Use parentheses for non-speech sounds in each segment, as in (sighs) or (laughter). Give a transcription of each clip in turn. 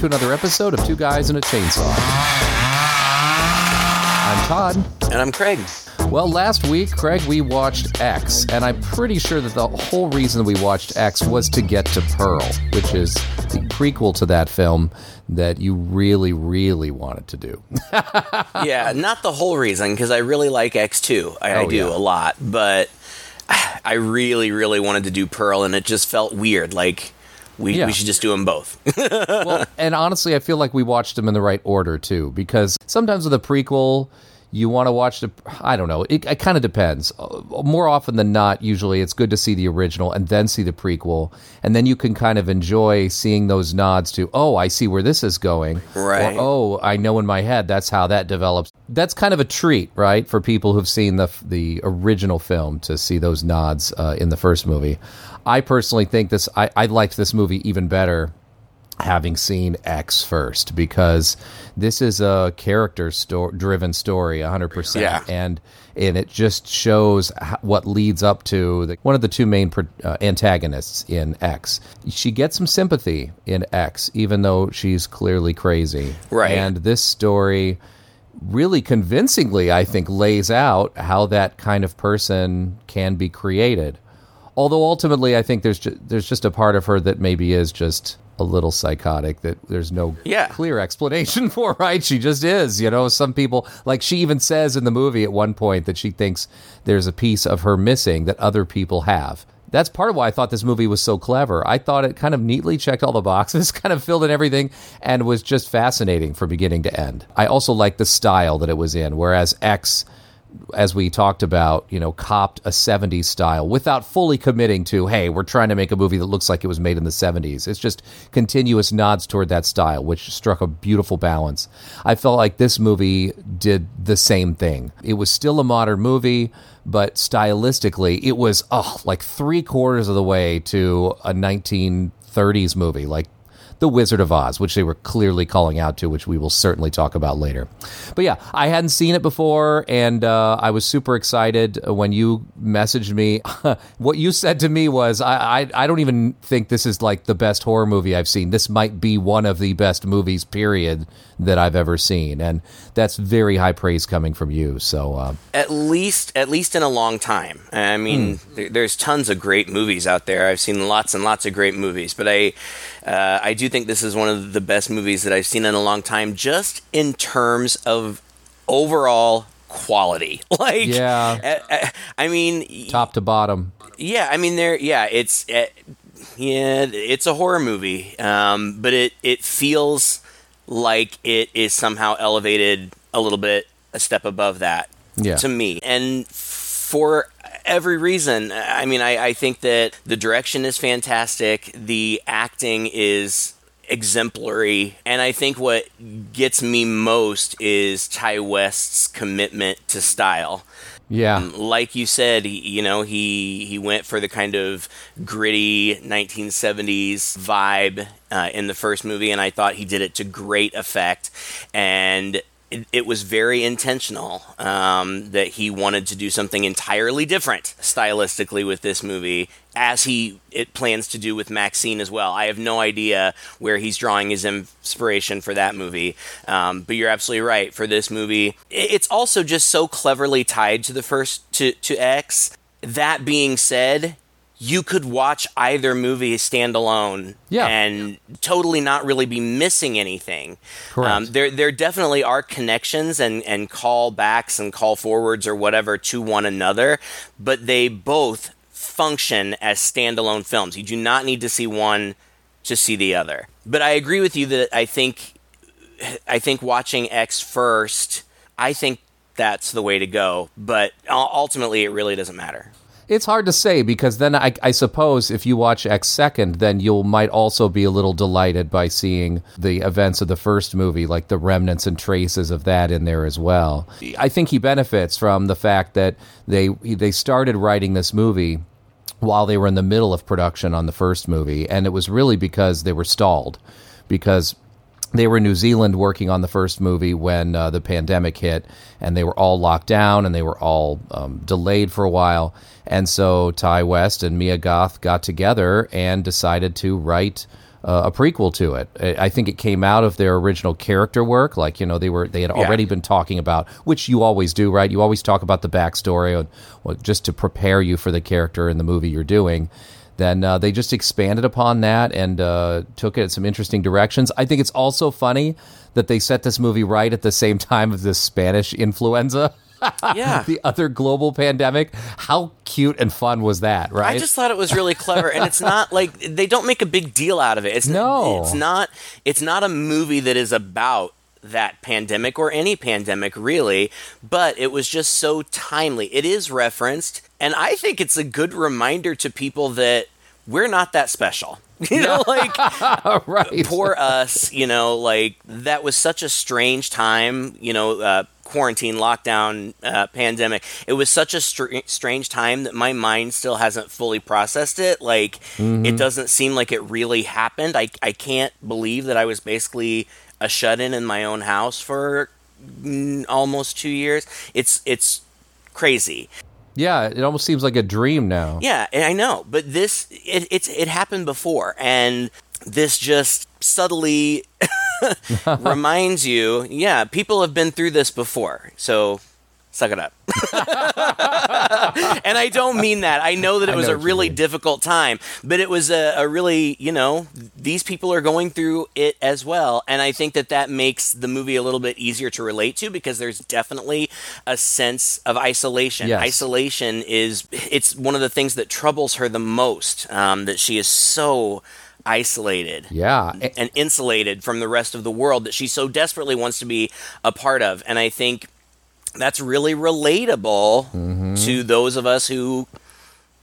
Hello and welcome to another episode of Two Guys and a Chainsaw. I'm Todd. And I'm Craig. Well, last week, Craig, we watched X, and I'm pretty sure that the whole reason we watched X was to get to Pearl, which is the prequel to that film that you really, really wanted to do. (laughs) yeah, not the whole reason, because I really like X2. I, oh, I do yeah. a lot, but (sighs) I really, really wanted to do Pearl, and it just felt weird. Like, we, yeah. we should just do them both. (laughs) well, and honestly, I feel like we watched them in the right order too, because sometimes with a prequel, you want to watch the i don't know it, it kind of depends uh, more often than not usually it's good to see the original and then see the prequel and then you can kind of enjoy seeing those nods to oh i see where this is going right or, oh i know in my head that's how that develops that's kind of a treat right for people who've seen the the original film to see those nods uh, in the first movie i personally think this I, I liked this movie even better having seen X first because this is a character sto- driven story 100% yeah. and and it just shows what leads up to the, one of the two main uh, antagonists in X. She gets some sympathy in X even though she's clearly crazy. Right. And this story really convincingly I think lays out how that kind of person can be created. Although ultimately I think there's ju- there's just a part of her that maybe is just a little psychotic that there's no yeah. clear explanation (laughs) for, right? She just is. You know, some people, like she even says in the movie at one point that she thinks there's a piece of her missing that other people have. That's part of why I thought this movie was so clever. I thought it kind of neatly checked all the boxes, (laughs) kind of filled in everything, and was just fascinating from beginning to end. I also liked the style that it was in, whereas X as we talked about, you know, copped a 70s style without fully committing to, hey, we're trying to make a movie that looks like it was made in the 70s. It's just continuous nods toward that style, which struck a beautiful balance. I felt like this movie did the same thing. It was still a modern movie, but stylistically, it was, oh, like three quarters of the way to a 1930s movie, like the Wizard of Oz, which they were clearly calling out to, which we will certainly talk about later. But yeah, I hadn't seen it before, and uh, I was super excited when you messaged me. (laughs) what you said to me was, I, I, I don't even think this is like the best horror movie I've seen. This might be one of the best movies, period, that I've ever seen, and that's very high praise coming from you. So uh, at least, at least in a long time. I mean, mm. there, there's tons of great movies out there. I've seen lots and lots of great movies, but I, uh, I do think this is one of the best movies that I've seen in a long time, just in terms of overall quality. (laughs) Like, yeah, I, I mean, top to bottom. Yeah, I mean, there. Yeah, it's. Uh, yeah, it's a horror movie, um, but it it feels like it is somehow elevated a little bit a step above that yeah. to me. And for every reason. I mean, I, I think that the direction is fantastic, the acting is exemplary. And I think what gets me most is Ti West's commitment to style. Yeah, um, like you said, he, you know, he he went for the kind of gritty 1970s vibe uh, in the first movie, and I thought he did it to great effect. And it, was very intentional um, that he wanted to do something entirely different stylistically with this movie, as he it plans to do with Maxine as well. I have no idea where he's drawing his inspiration for that movie, um, but you're absolutely right. For this movie, it's also just so cleverly tied to the first to to X. That being said, you could watch either movie standalone yeah. and totally not really be missing anything. Correct. Um, there, there definitely are connections and, and call backs and call forwards or whatever to one another, but they both function as standalone films. You do not need to see one to see the other. But I agree with you that I think, I think watching X first, I think that's the way to go. But ultimately, it really doesn't matter. It's hard to say because then I, I, suppose if you watch X second, then you'll might also be a little delighted by seeing the events of the first movie, like the remnants and traces of that in there as well. I think he benefits from the fact that they they started writing this movie while they were in the middle of production on the first movie, and it was really because they were stalled because they were in New Zealand working on the first movie when uh, the pandemic hit, and they were all locked down and they were all um, delayed for a while. And so Ti West and Mia Goth got together and decided to write uh, a prequel to it. I think it came out of their original character work, like you know they were they had already been talking about, which you always do, right? You always talk about the backstory, and well, just to prepare you for the character in the movie you're doing. Then uh, they just expanded upon that and uh, took it in some interesting directions. I think it's also funny that they set this movie right at the same (laughs) time of the Spanish influenza. (laughs) Yeah. the other global pandemic. How cute and fun was that, right? I just thought it was really clever, and it's not (laughs) like they don't make a big deal out of it. It's No. it's not. It's not a movie that is about that pandemic or any pandemic really, but it was just so timely. It is referenced, and I think it's a good reminder to people that we're not that special. (laughs) You know, (laughs) like right. poor us, you know, like that was such a strange time, you know, uh, quarantine, lockdown, uh, pandemic. It was such a str- strange time that my mind still hasn't fully processed it. Like, it doesn't seem like it really happened. I, I can't believe that I was basically a shut in in my own house for almost two years. It's, it's crazy. Yeah, it almost seems like a dream now. Yeah, I know, but this it it's it happened before, and this just subtly (laughs) (laughs) reminds you, yeah, people have been through this before, so suck it up. (laughs) and I don't mean that. I know that it was a really difficult time, but it was a, a really, you know, these people are going through it as well. And I think that that makes the movie a little bit easier to relate to because there's definitely a sense of isolation. Yes. Isolation is, it's one of the things that troubles her the most, um, that she is so isolated Yeah. And insulated from the rest of the world that she so desperately wants to be a part of. And I think that's really relatable Mm-hmm. to those of us who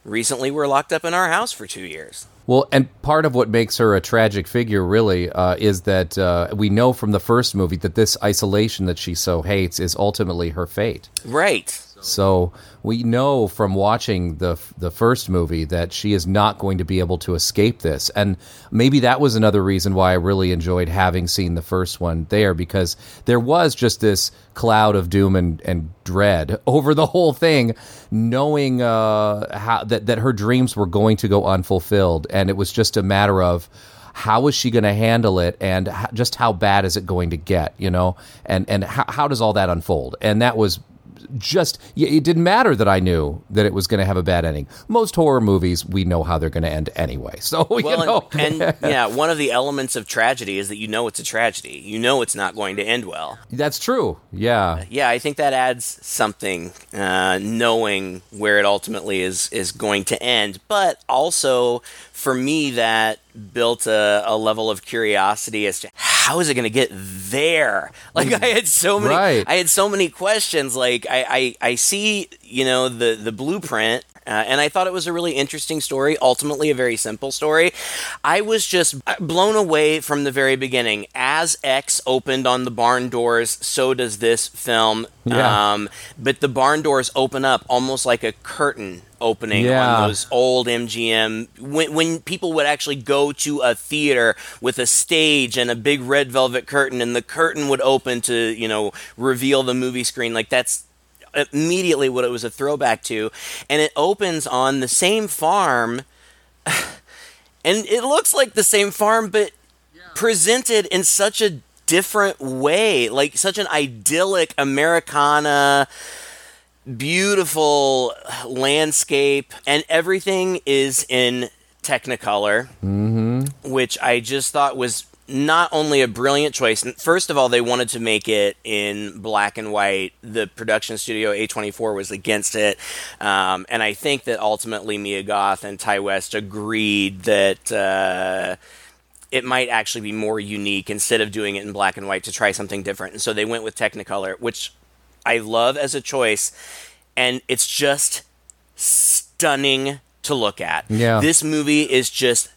recently were locked up in our house for two years. Well, and part of what makes her a tragic figure, really, uh, is that uh, we know from the first movie that this isolation that she so hates is ultimately her fate. Right. So we know from watching the the first movie that she is not going to be able to escape this, and maybe that was another reason why I really enjoyed having seen the first one there because there was just this cloud of doom and, and dread (laughs) over the whole thing, knowing uh, how that that her dreams were going to go unfulfilled, and it was just a matter of how is she going to handle it and just how bad is it going to get you know? And and how, how does all that unfold? And that was just it didn't matter that I knew that it was going to have a bad ending. Most horror movies, we know how they're going to end anyway. (laughs) So you Well, know, and, and (laughs) yeah, one of the elements of tragedy is that you know it's a tragedy. You know it's not going to end well. that's true. Yeah, Yeah, I think that adds something, uh, knowing where it ultimately is is going to end. But also, for me, that built a, a level of curiosity as to how is it going to get there. (laughs) Like I had so many, Right. I had so many questions. Like I, I, I see, you know, the the blueprint. Uh, and I thought it was a really interesting story, ultimately a very simple story. I was just blown away from the very beginning. As X opened on the barn doors, so does this film. Yeah. Um, but the barn doors open up almost like a curtain opening Yeah. on those old MGM when when people would actually go to a theater with a stage and a big red velvet curtain and the curtain would open to you know reveal the movie screen like that's immediately what it was a throwback to and it opens on the same farm (sighs) and it looks like the same farm but presented in such a different way like such an idyllic americana beautiful landscape and everything is in technicolor mm-hmm. which i just thought was not only a brilliant choice first of all they wanted to make it in black and white the production studio a24 was against it um, and i think that ultimately mia goth and Ti West agreed that uh, it might actually be more unique instead of doing it in black and white to try something different. And so they went with Technicolor, which I love as a choice, and it's just stunning to look at. Yeah. This movie is just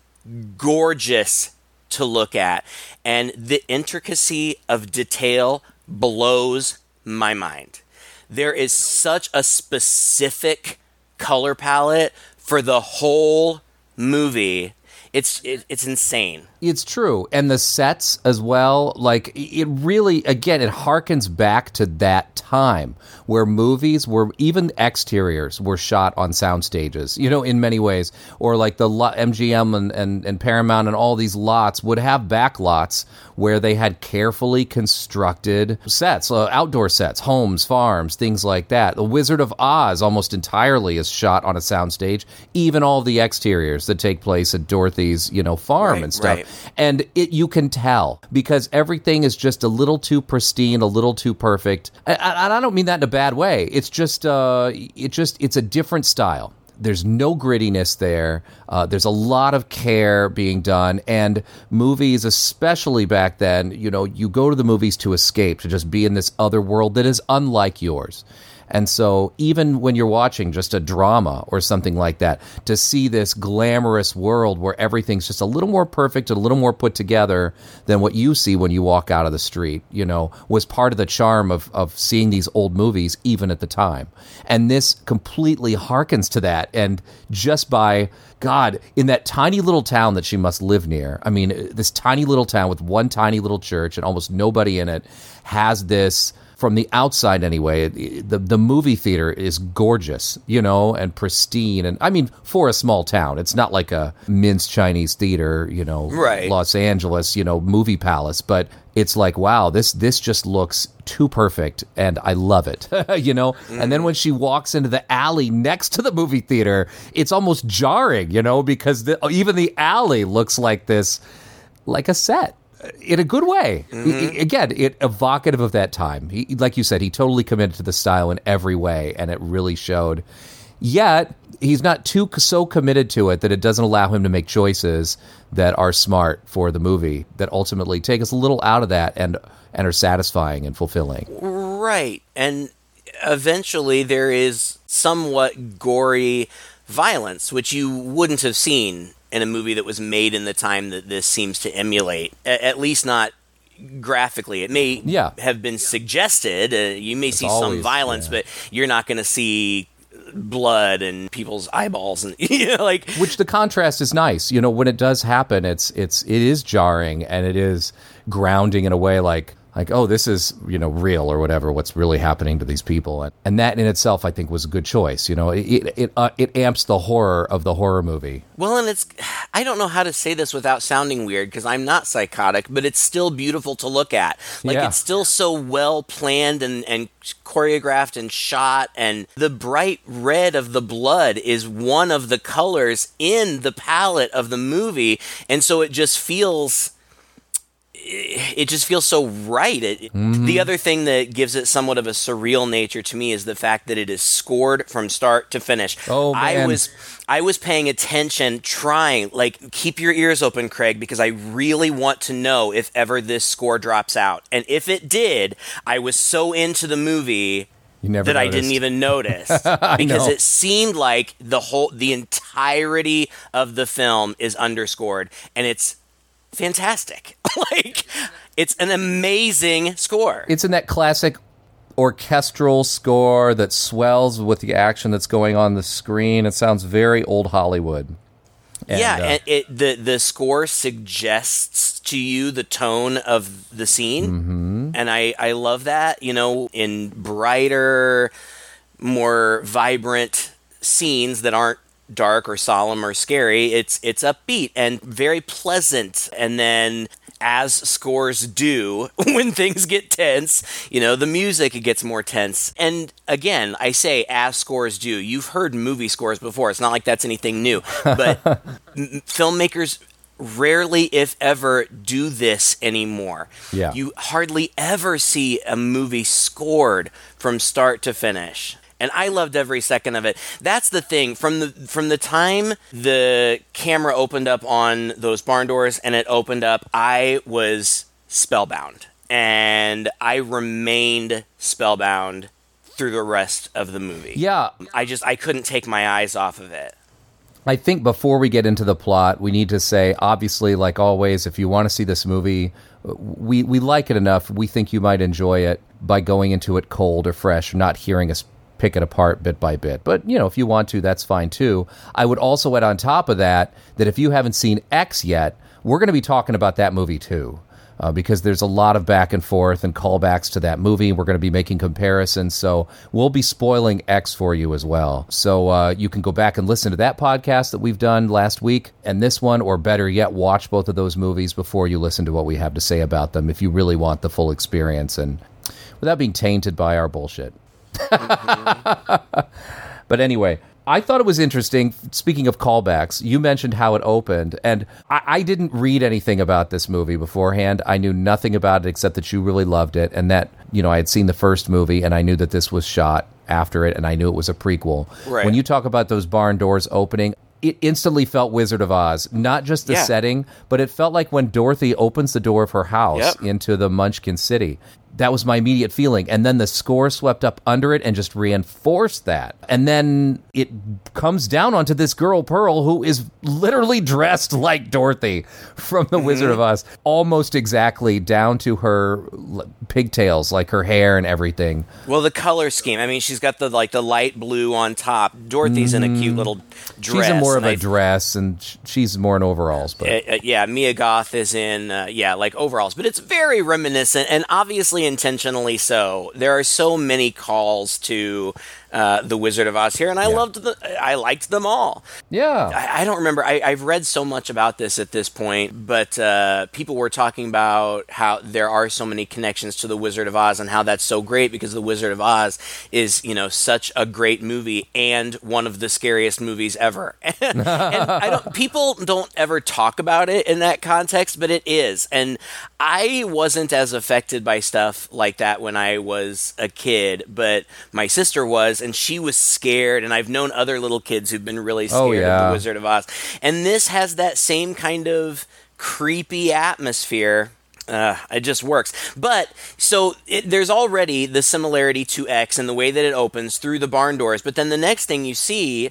gorgeous to look at, and the intricacy of detail blows my mind. There is such a specific color palette for the whole movie. It's it, it's insane. It's true. And the sets as well, like it really again it harkens back to that time where movies were even exteriors were shot on sound stages, you know, in many ways. Or like the MGM and, and, and Paramount and all these lots would have back lots where they had carefully constructed sets, uh, outdoor sets, homes, farms, things like that. The Wizard of Oz almost entirely is shot on a soundstage, even all the exteriors that take place at Dorothy's, you know, farm right, and stuff. Right. And it you can tell because everything is just a little too pristine, a little too perfect. And I, I don't mean that in a bad way. It's just uh, it just it's a different style there's no grittiness there. Uh, there's a lot of care being done, and movies, especially back then, you know, you go to the movies to escape, to just be in this other world that is unlike yours. And so, even when you're watching just a drama or something like that, to see this glamorous world where everything's just a little more perfect, a little more put together than what you see when you walk out of the street, you know, was part of the charm of, of seeing these old movies, even at the time. And this completely harkens to that. And just by God, in that tiny little town that she must live near, I mean, this tiny little town with one tiny little church and almost nobody in it has this from the outside anyway, the the movie theater is gorgeous, you know, and pristine. And I mean, for a small town, it's not like a Mann's Chinese theater, you know, right. Los Angeles, you know, movie palace, but it's like wow this this just looks too perfect and i love it (laughs) you know mm. and then when she walks into the alley next to the movie theater it's almost jarring you know because the, even the alley looks like this like a set in a good way. Mm-hmm. again, it evocative of that time. He, like you said, he totally committed to the style in every way, and it really showed. Yet he's not too so committed to it that it doesn't allow him to make choices that are smart for the movie that ultimately take us a little out of that and and are satisfying and fulfilling. Right, and eventually there is somewhat gory violence, which you wouldn't have seen in a movie that was made in the time that this seems to emulate. at least not graphically. It may yeah. have been suggested. Uh, you may it's see always, some violence, yeah. but you're not going to see blood and people's eyeballs and (laughs) you know, like which the contrast is nice you know when it does happen it's it's it is jarring and it is grounding in a way like like, oh, this is, you know, real or whatever, what's really happening to these people. And, and that in itself, I think, was a good choice. You know, it, it, uh, it amps the horror of the horror movie. Well, and it's, I don't know how to say this without sounding weird because I'm not psychotic, but it's still beautiful to look at. Like, yeah. it's still so well planned and, and choreographed and shot. And the bright red of the blood is one of the colors in the palette of the movie. And so it just feels it just feels so right. It, mm-hmm. The other thing that gives it somewhat of a surreal nature to me is the fact that it is scored from start to finish. Oh man. I was I was paying attention, trying like keep your ears open, Craig, because I really want to know if ever this score drops out. And if it did, I was so into the movie that noticed. I didn't even notice (laughs) because it seemed like the whole the entirety of the film is underscored and it's fantastic. (laughs) like it's an amazing score. It's in that classic orchestral score that swells with the action that's going on the screen. It sounds very old Hollywood. And, yeah, uh, and it the the score suggests to you the tone of the scene, mm-hmm. and I I love that. You know, in brighter, more vibrant scenes that aren't dark or solemn or scary. It's it's upbeat and very pleasant. And then as scores do (laughs) when things get tense, you know, the music gets more tense. And again, I say as scores do. You've heard movie scores before. It's not like that's anything new. But (laughs) m- filmmakers rarely if ever do this anymore. Yeah. You hardly ever see a movie scored from start to finish and I loved every second of it. That's the thing from the from the time the camera opened up on those barn doors and it opened up, I was spellbound, and I remained spellbound through the rest of the movie. Yeah, I just I couldn't take my eyes off of it. I think before we get into the plot, we need to say, obviously, like always, if you want to see this movie, we we like it enough. We think you might enjoy it by going into it cold or fresh, not hearing us pick it apart bit by bit. But, you know, if you want to, that's fine too. I would also add on top of that that if you haven't seen X yet, we're going to be talking about that movie too. Uh, because there's a lot of back and forth and callbacks to that movie. We're going to be making comparisons, so we'll be spoiling X for you as well. So uh, you can go back and listen to that podcast that we've done last week and this one, or better yet, watch both of those movies before you listen to what we have to say about them if you really want the full experience and without being tainted by our bullshit. (laughs) but anyway, I thought it was interesting. Speaking of callbacks, you mentioned how it opened, and I, I, didn't read anything about this movie beforehand. I knew nothing about it except that you really loved it, and that you know I had seen the first movie, and I knew that this was shot after it, and I knew it was a prequel. Right. When you talk about those barn doors opening, it instantly felt Wizard of Oz. Not just the Yeah. setting, but it felt like when Dorothy opens the door of her house Yep. into the Munchkin City. That was my immediate feeling. And then the score swept up under it and just reinforced that. And then it comes down onto this girl, Pearl, who is literally dressed like Dorothy from The Wizard of Oz, almost exactly down to her pigtails, like her hair and everything. Well, the color scheme. I mean, she's got the like the light blue on top. Dorothy's in a cute little dress. Mm. she's in more of a I- dress and she's more in overalls. But Uh, uh, yeah, Mia Goth is in uh, yeah, like overalls, but it's very reminiscent and obviously intentionally so. There are so many calls to uh, the Wizard of Oz here, and I loved the I liked them all. yeah. I, I don't remember. I, I've read so much about this at this point, but uh, people were talking about how there are so many connections to the Wizard of Oz and how that's so great because the Wizard of Oz is, you know, such a great movie and one of the scariest movies ever. (laughs) and I don't, people don't ever talk about it in that context, but it is. And I wasn't as affected by stuff like that when I was a kid, but my sister was, and she was scared. And I've known other little kids who've been really scared Oh, of the Wizard of Oz. And this has that same kind of creepy atmosphere. Uh, it just works. But so it, there's already the similarity to X and the way that it opens through the barn doors. But then the next thing you see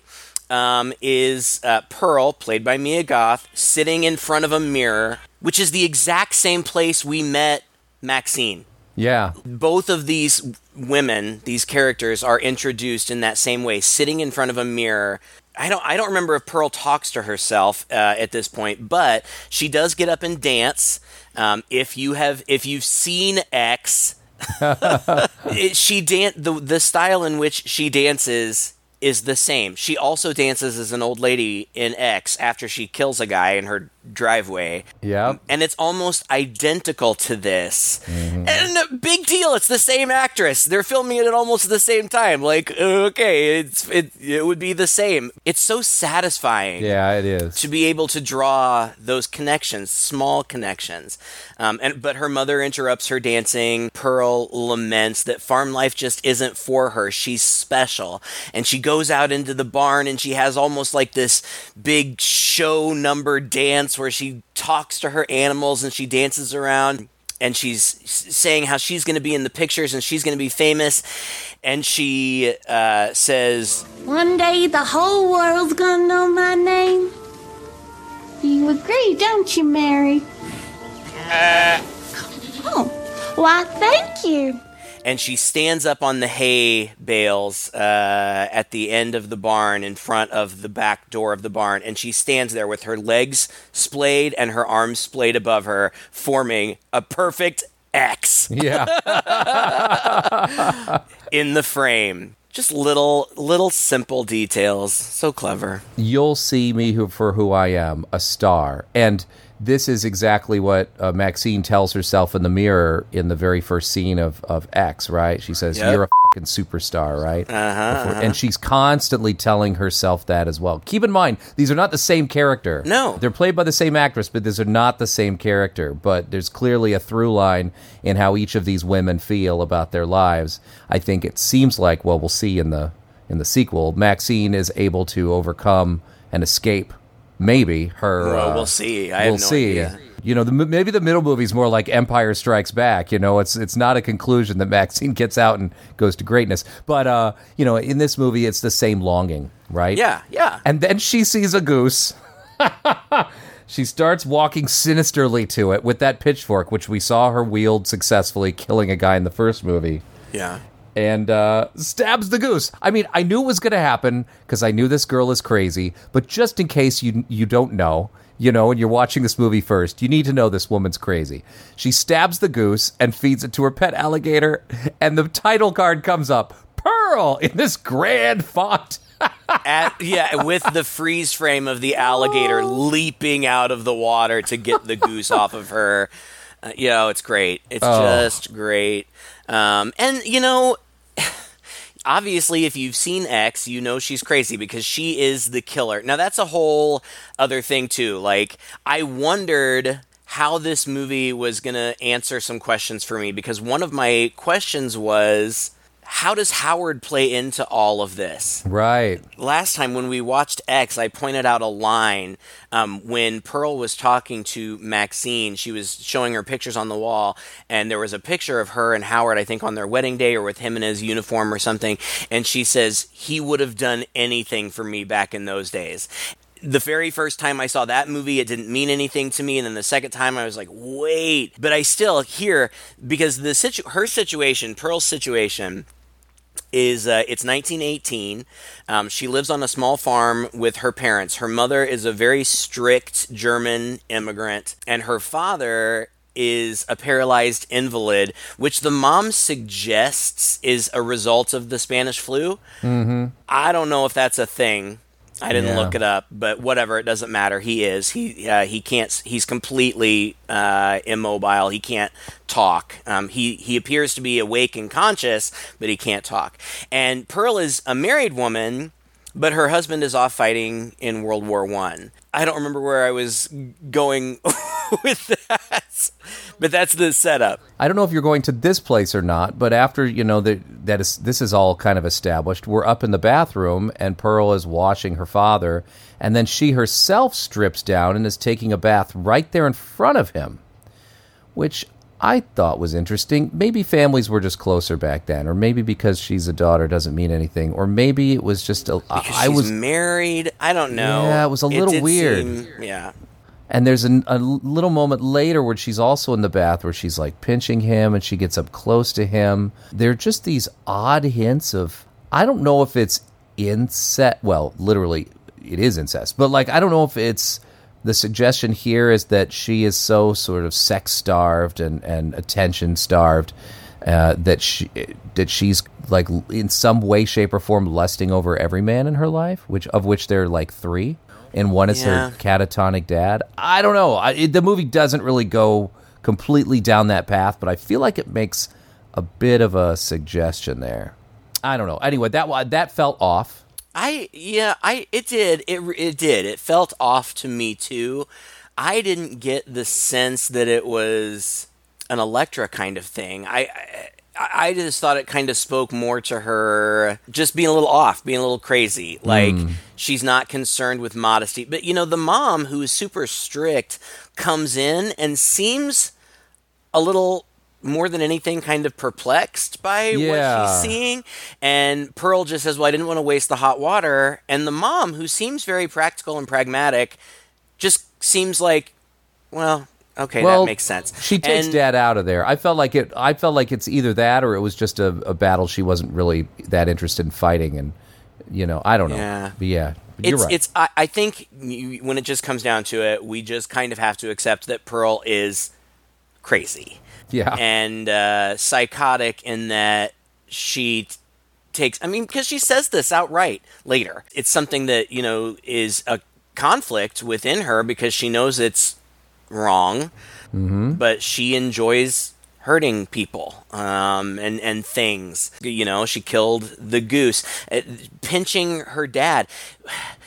um, is uh, Pearl, played by Mia Goth, sitting in front of a mirror, which is the exact same place we met Maxine Yeah. both of these women, these characters, are introduced in that same way, sitting in front of a mirror. I don't, I don't remember if Pearl talks to herself uh, at this point, but she does get up and dance. Um, if you have, if you've seen X, (laughs) it, she dan- the the style in which she dances is the same. She also dances as an old lady in X after she kills a guy in her driveway Yeah. and it's almost identical to this. Mm-hmm. And big deal, it's the same actress. They're filming it at almost the same time. Like, okay, it's it it would be the same. It's so satisfying. Yeah, it is. To be able to draw those connections, small connections, um, and but her mother interrupts her dancing. Pearl laments that farm life just isn't for her. She's special, and she goes out into the barn and she has almost like this big show number dance where she talks to her animals and she dances around and she's saying how she's going to be in the pictures and she's going to be famous and she uh, says One day the whole world's gonna know my name. You agree, don't you, Mary? oh, why, thank you. And she stands up on the hay bales uh, at the end of the barn in front of the back door of the barn and she stands there with her legs splayed and her arms splayed above her forming a perfect x Yeah. (laughs) in the frame just little little simple details so clever You'll see me who, for who I am, a star. And this is exactly what uh, Maxine tells herself in the mirror in the very first scene of, of X, right? She says, Yep. You're a fucking superstar, right? Uh-huh, Before- And she's constantly telling herself that as well. Keep in mind, these are not the same character. No. They're played by the same actress, but these are not the same character. But there's clearly a through line in how each of these women feel about their lives. I think it seems like, well, we'll see in the in the sequel, Maxine is able to overcome and escape maybe her Well, uh, we'll see. I we'll no see. idea. you know the, maybe the middle movie's more like empire strikes back you know? It's it's not a conclusion that maxine (laughs) gets out and goes to greatness. But uh you know in this movie it's the same longing right? Yeah yeah. And then she sees a goose. (laughs) She starts walking sinisterly to it with that pitchfork which we saw her wield successfully killing a guy in the first movie. Yeah and uh, stabs the goose. I mean, I knew it was going to happen because I knew this girl is crazy. But just in case you you don't know, you know, and you're watching this movie first, you need to know this woman's crazy. She stabs the goose and feeds it to her pet alligator, and the title card comes up Pearl in this grand font. (laughs) At, yeah, with the freeze frame of the alligator leaping out of the water to get the goose off of her. Uh, know, it's great. It's Oh. just great. Um, and, you know, (sighs) obviously, if you've seen X, you know she's crazy because she is the killer. Now, that's a whole other thing, too. Like, I wondered how this movie was going to answer some questions for me because one of my questions was. How does Howard play into all of this? Right. last time when we watched X, I pointed out a line um, when Pearl was talking to Maxine. She was showing her pictures on the wall, and there was a picture of her and Howard, I think, on their wedding day or with him in his uniform or something. And she says, He would have done anything for me back in those days. The very first time I saw that movie, it didn't mean anything to me, and then the second time, I was like, "Wait!" But I still here because the situ- her situation, Pearl's situation, is uh, it's 1918. Um, she lives on a small farm with her parents. Her mother is a very strict German immigrant, and her father is a paralyzed invalid, which the mom suggests is a result of the Spanish flu. Mm-hmm. I don't know if that's a thing. I didn't Yeah. look it up, but whatever, it doesn't matter. He is. He uh, he can't. He's completely uh, immobile. He can't talk. Um, he he appears to be awake and conscious, but he can't talk. And Pearl is a married woman, but her husband is off fighting in World War One. I. don't remember where I was going (laughs) with that, but that's the setup. I don't know if you're going to this place or not, but after you know that that is this is all kind of established. We're up in the bathroom, and Pearl is washing her father, and then she herself strips down and is taking a bath right there in front of him, which I thought was interesting. Maybe families were just closer back then, or maybe because she's a daughter doesn't mean anything, or maybe it was just a. I Because I she's was married. I don't know. Yeah, it was a little did weird. seem- yeah. And there's an, a little moment later where she's also in the bath where she's like pinching him and she gets up close to him. There are just these odd hints of, I don't know if it's incest. Well, literally, it is incest. But like, I don't know if it's the suggestion here is that she is so sort of sex starved and, and attention starved. Uh, that she that she's like in some way, shape, or form lusting over every man in her life, which of which there are like three, and one is Yeah. her catatonic dad. I don't know. I, it, the movie doesn't really go completely down that path, but I feel like it makes a bit of a suggestion there. I don't know. Anyway, that that felt off. I yeah, I it did. It it did. It felt off to me too. I didn't get the sense that it was an Electra kind of thing. I I, I just thought it kind of spoke more to her just being a little off, being a little crazy. Like hmm. she's not concerned with modesty. But you know, the mom who is super strict comes in and seems a little more than anything kind of perplexed by what Yeah. she's seeing and pearl just says well i didn't want to waste the hot water and the mom who seems very practical and pragmatic just seems like well okay well, that makes sense She takes And- dad out of there. I felt like it. I felt like it's either that or it was just a, a battle she wasn't really that interested in fighting, and you know, I don't know. Yeah. But yeah, you're it's right. it's I, I think you, when it just comes down to it we just kind of have to accept that pearl is crazy (laughs) yeah, and uh, psychotic in that she t- takes. I mean, because she says this outright later. It's something that you know is a conflict within her because she knows it's wrong, mm-hmm. but she enjoys hurting people um, and and things. You know, she killed the goose, uh, pinching her dad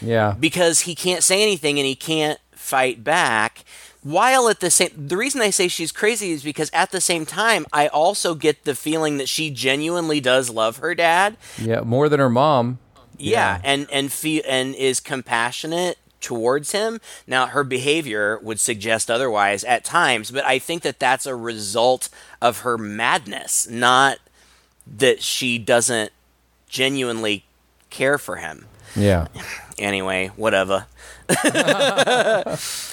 yeah. because he can't say anything and he can't fight back while at the same the reason i say she's crazy is because at the same time i also get the feeling that she genuinely does love her dad Yeah, more than her mom. yeah, and and feel and is compassionate towards him now her behavior would suggest otherwise at times but i think that that's a result of her madness not that she doesn't genuinely care for him Yeah. (laughs) anyway whatever (laughs)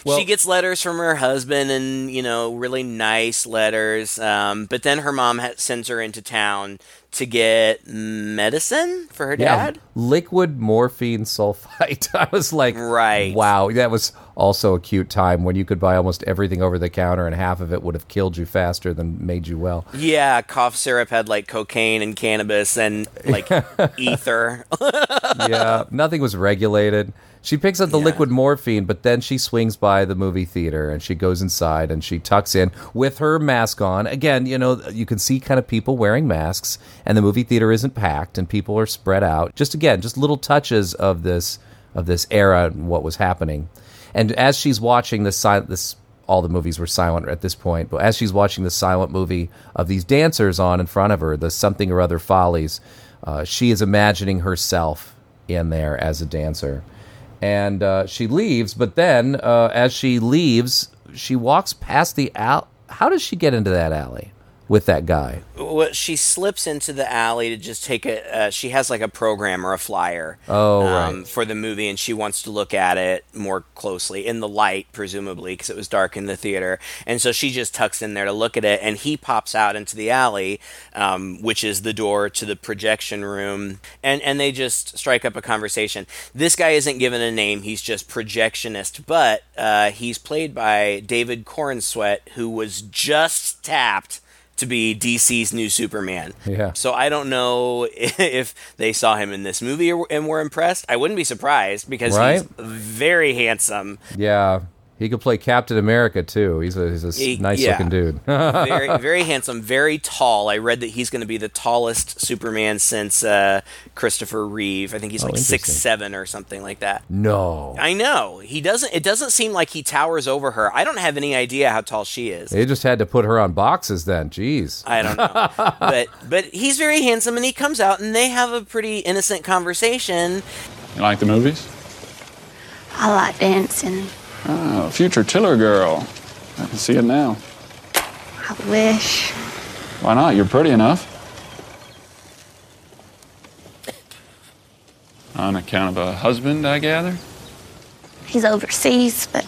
Well- she gets letters from her husband, and you know, really nice letters. Um, but then her mom ha- sends her into town to get medicine for her dad. liquid morphine sulfite. (laughs) I was like, Right. Wow, that was also a cute time when you could buy almost everything over the counter, and half of it would have killed you faster than made you well. Yeah, cough syrup had like cocaine and cannabis and like (laughs) ether. (laughs) yeah, nothing was regulated. She picks up the Yeah. liquid morphine, but then she swings by the movie theater and she goes inside and she tucks in with her mask on. Again, you know, you can see kind of people wearing masks, and the movie theater isn't packed and people are spread out. Just again, just little touches of this of this era and what was happening. And as she's watching this silent this all the movies were silent at this point, but as she's watching the silent movie of these dancers on in front of her, the something or other follies, uh, she is imagining herself in there as a dancer. And uh, she leaves, but then uh, as she leaves, she walks past the alley. How does she get into that alley with that guy? well, she slips into the alley to just take a. Uh, she has like a program or a flyer. Oh, um, right. For the movie, and she wants to look at it more closely in the light, presumably, because it was dark in the theater. And so she just tucks in there to look at it, and he pops out into the alley, um, which is the door to the projection room, and and they just strike up a conversation. This guy isn't given a name; he's just projectionist, but uh, he's played by David Corenswet, who was just tapped to be DC's new Superman. Yeah. So I don't know (laughs) if they saw him in this movie and were impressed. I wouldn't be surprised because Right? he's very handsome, Yeah, he could play Captain America too. He's a, he's a s- He- nice yeah. looking dude. (laughs) very very handsome, very tall. I read that he's going to be the tallest Superman since uh, Christopher Reeve. I think he's Oh, like six seven or something like that. no, I know he doesn't. It doesn't seem like he towers over her. I don't have any idea how tall she is. they just had to put her on boxes then. Jeez. I don't know, (laughs) but but he's very handsome, and he comes out, and they have a pretty innocent conversation. You like the movies? I like dancing. Oh, future Tiller girl. I can see it now. I wish. Why not? You're pretty enough. On account of a husband, I gather? He's overseas, but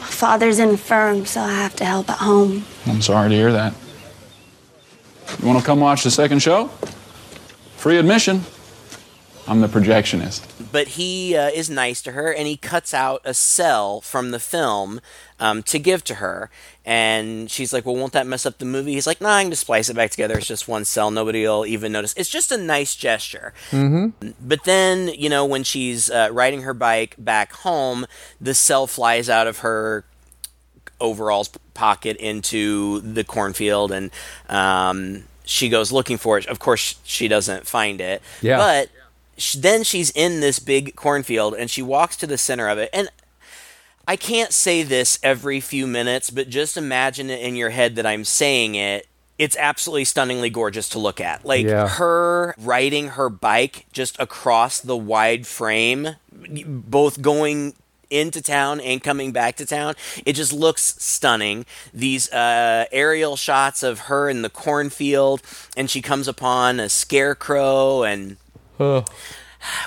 my father's infirm, so I have to help at home. I'm sorry to hear that. You want to come watch the second show? Free admission. I'm the projectionist. But he uh, is nice to her and he cuts out a cell from the film um, to give to her. And she's like well won't that mess up the movie? He's like nah i can just splice it back together. It's just one cell. Nobody will even notice. It's just a nice gesture. Mm-hmm. but then you know when she's uh, riding her bike back home the cell flies out of her overalls pocket into the cornfield and um, she goes looking for it. Of course she doesn't find it. Yeah. but sh- then she's in this big cornfield and she walks to the center of it. And i can't say this every few minutes but just imagine it in your head that i'm saying it. It's absolutely stunningly gorgeous to look at. Like Yeah. her riding her bike just across the wide frame both going into town and coming back to town it just looks stunning. These uh, aerial shots of her in the cornfield and she comes upon a scarecrow and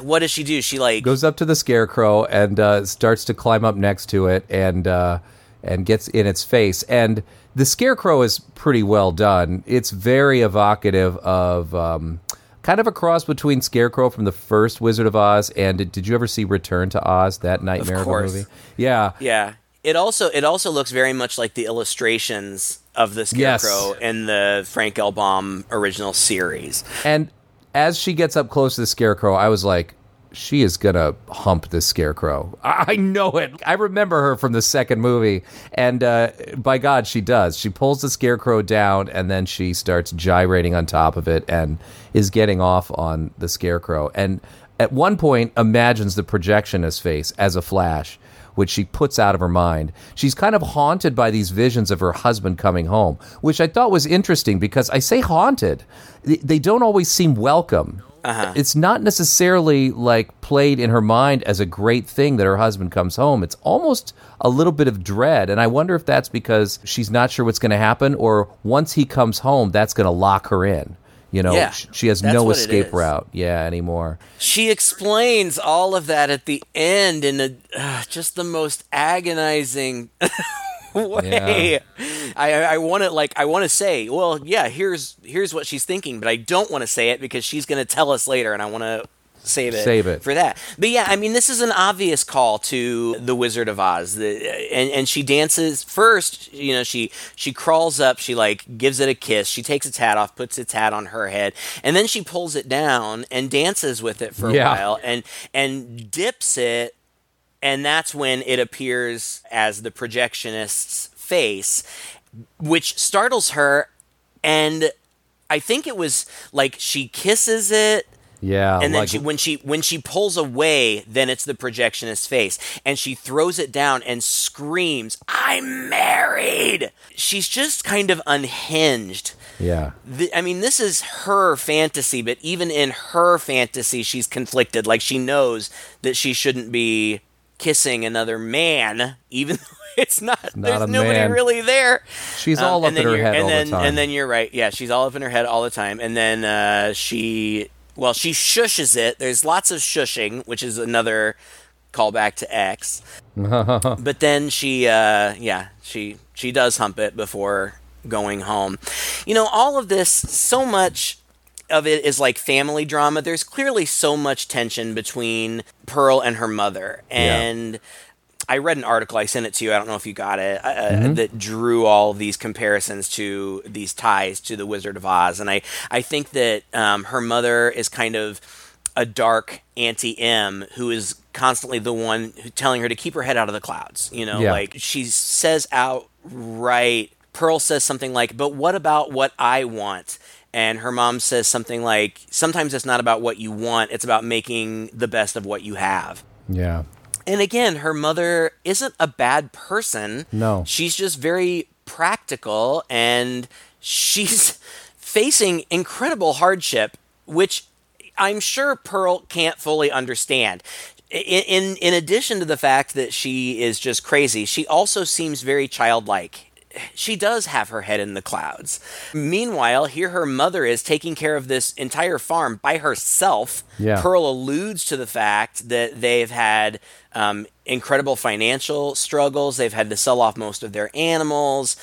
what does she do she like goes up to the scarecrow and uh, starts to climb up next to it and uh, and gets in its face. And the scarecrow is pretty well done. It's very evocative of um, kind of a cross between Scarecrow from the first Wizard of Oz and did, did you ever see Return to Oz? That nightmare of, course. movie. Yeah. Yeah. It also it also looks very much like the illustrations of the Yes. scarecrow in the Frank L. Baum original series. And as she gets up close to the scarecrow, I was like, she is gonna hump this scarecrow. I I know it. I remember her from the second movie, and uh, by God, she does. She pulls the scarecrow down, and then she starts gyrating on top of it, and is getting off on the scarecrow. And at one point, imagines the projectionist face as a flash, which she puts out of her mind. She's kind of haunted by these visions of her husband coming home, which I thought was interesting because I say haunted. They- don't always seem welcome. Uh-huh. It's not necessarily like played in her mind as a great thing that her husband comes home. It's almost a little bit of dread. And I wonder if that's because she's not sure what's going to happen, or once he comes home, that's going to lock her in. You know, Yeah, she has no escape route, yeah, anymore. She explains all of that at the end in a uh, just the most agonizing (laughs) way. I I want to like I want to say, well, yeah, here's here's what she's thinking, but I don't want to say it because she's going to tell us later, and I want to save it Save it. for that. But yeah, I mean, this is an obvious call to the Wizard of Oz, the, and and she dances first. You know, she she crawls up, she like gives it a kiss, she takes its hat off, puts its hat on her head, and then she pulls it down and dances with it for a Yeah. while, and and dips it and that's when it appears as the projectionist's face, which startles her. And I think it was like she kisses it, Yeah, and then like, she, when she when she pulls away, then it's the projectionist's face, and she throws it down and screams, "I'm married!" She's just kind of unhinged. yeah, The, I mean, this is her fantasy, but even in her fantasy, she's conflicted. Like she knows that she shouldn't be kissing another man, even (laughs) though it's not. not there's nobody man. really there. she's Um, all up in her head and all then, the time. And then you're right. Yeah, she's all up in her head all the time. And then uh, she, well, she shushes it. There's lots of shushing, which is another callback to X. (laughs) but then she, uh, yeah, she she does hump it before going home. You know, all of this, so much of it is like family drama. There's clearly so much tension between Pearl and her mother, and. I read an article. I sent it to you. I don't know if you got it. Uh, That drew all of these comparisons to these ties to the Wizard of Oz, and I I think that um, her mother is kind of a dark Auntie Em who is constantly the one who, telling her to keep her head out of the clouds. You know, Yeah. like she says outright. Pearl says something like, "But what about what I want?" And her mom says something like, "Sometimes it's not about what you want; it's about making the best of what you have." yeah, And again, her mother isn't a bad person. No. She's just very practical and she's (laughs) facing incredible hardship, which I'm sure Pearl can't fully understand. In, in in addition to the fact that she is just crazy, she also seems very childlike. She does have her head in the clouds. Meanwhile, here her mother is taking care of this entire farm by herself. Yeah. Pearl alludes to the fact that they've had um, incredible financial struggles. They've had to sell off most of their animals.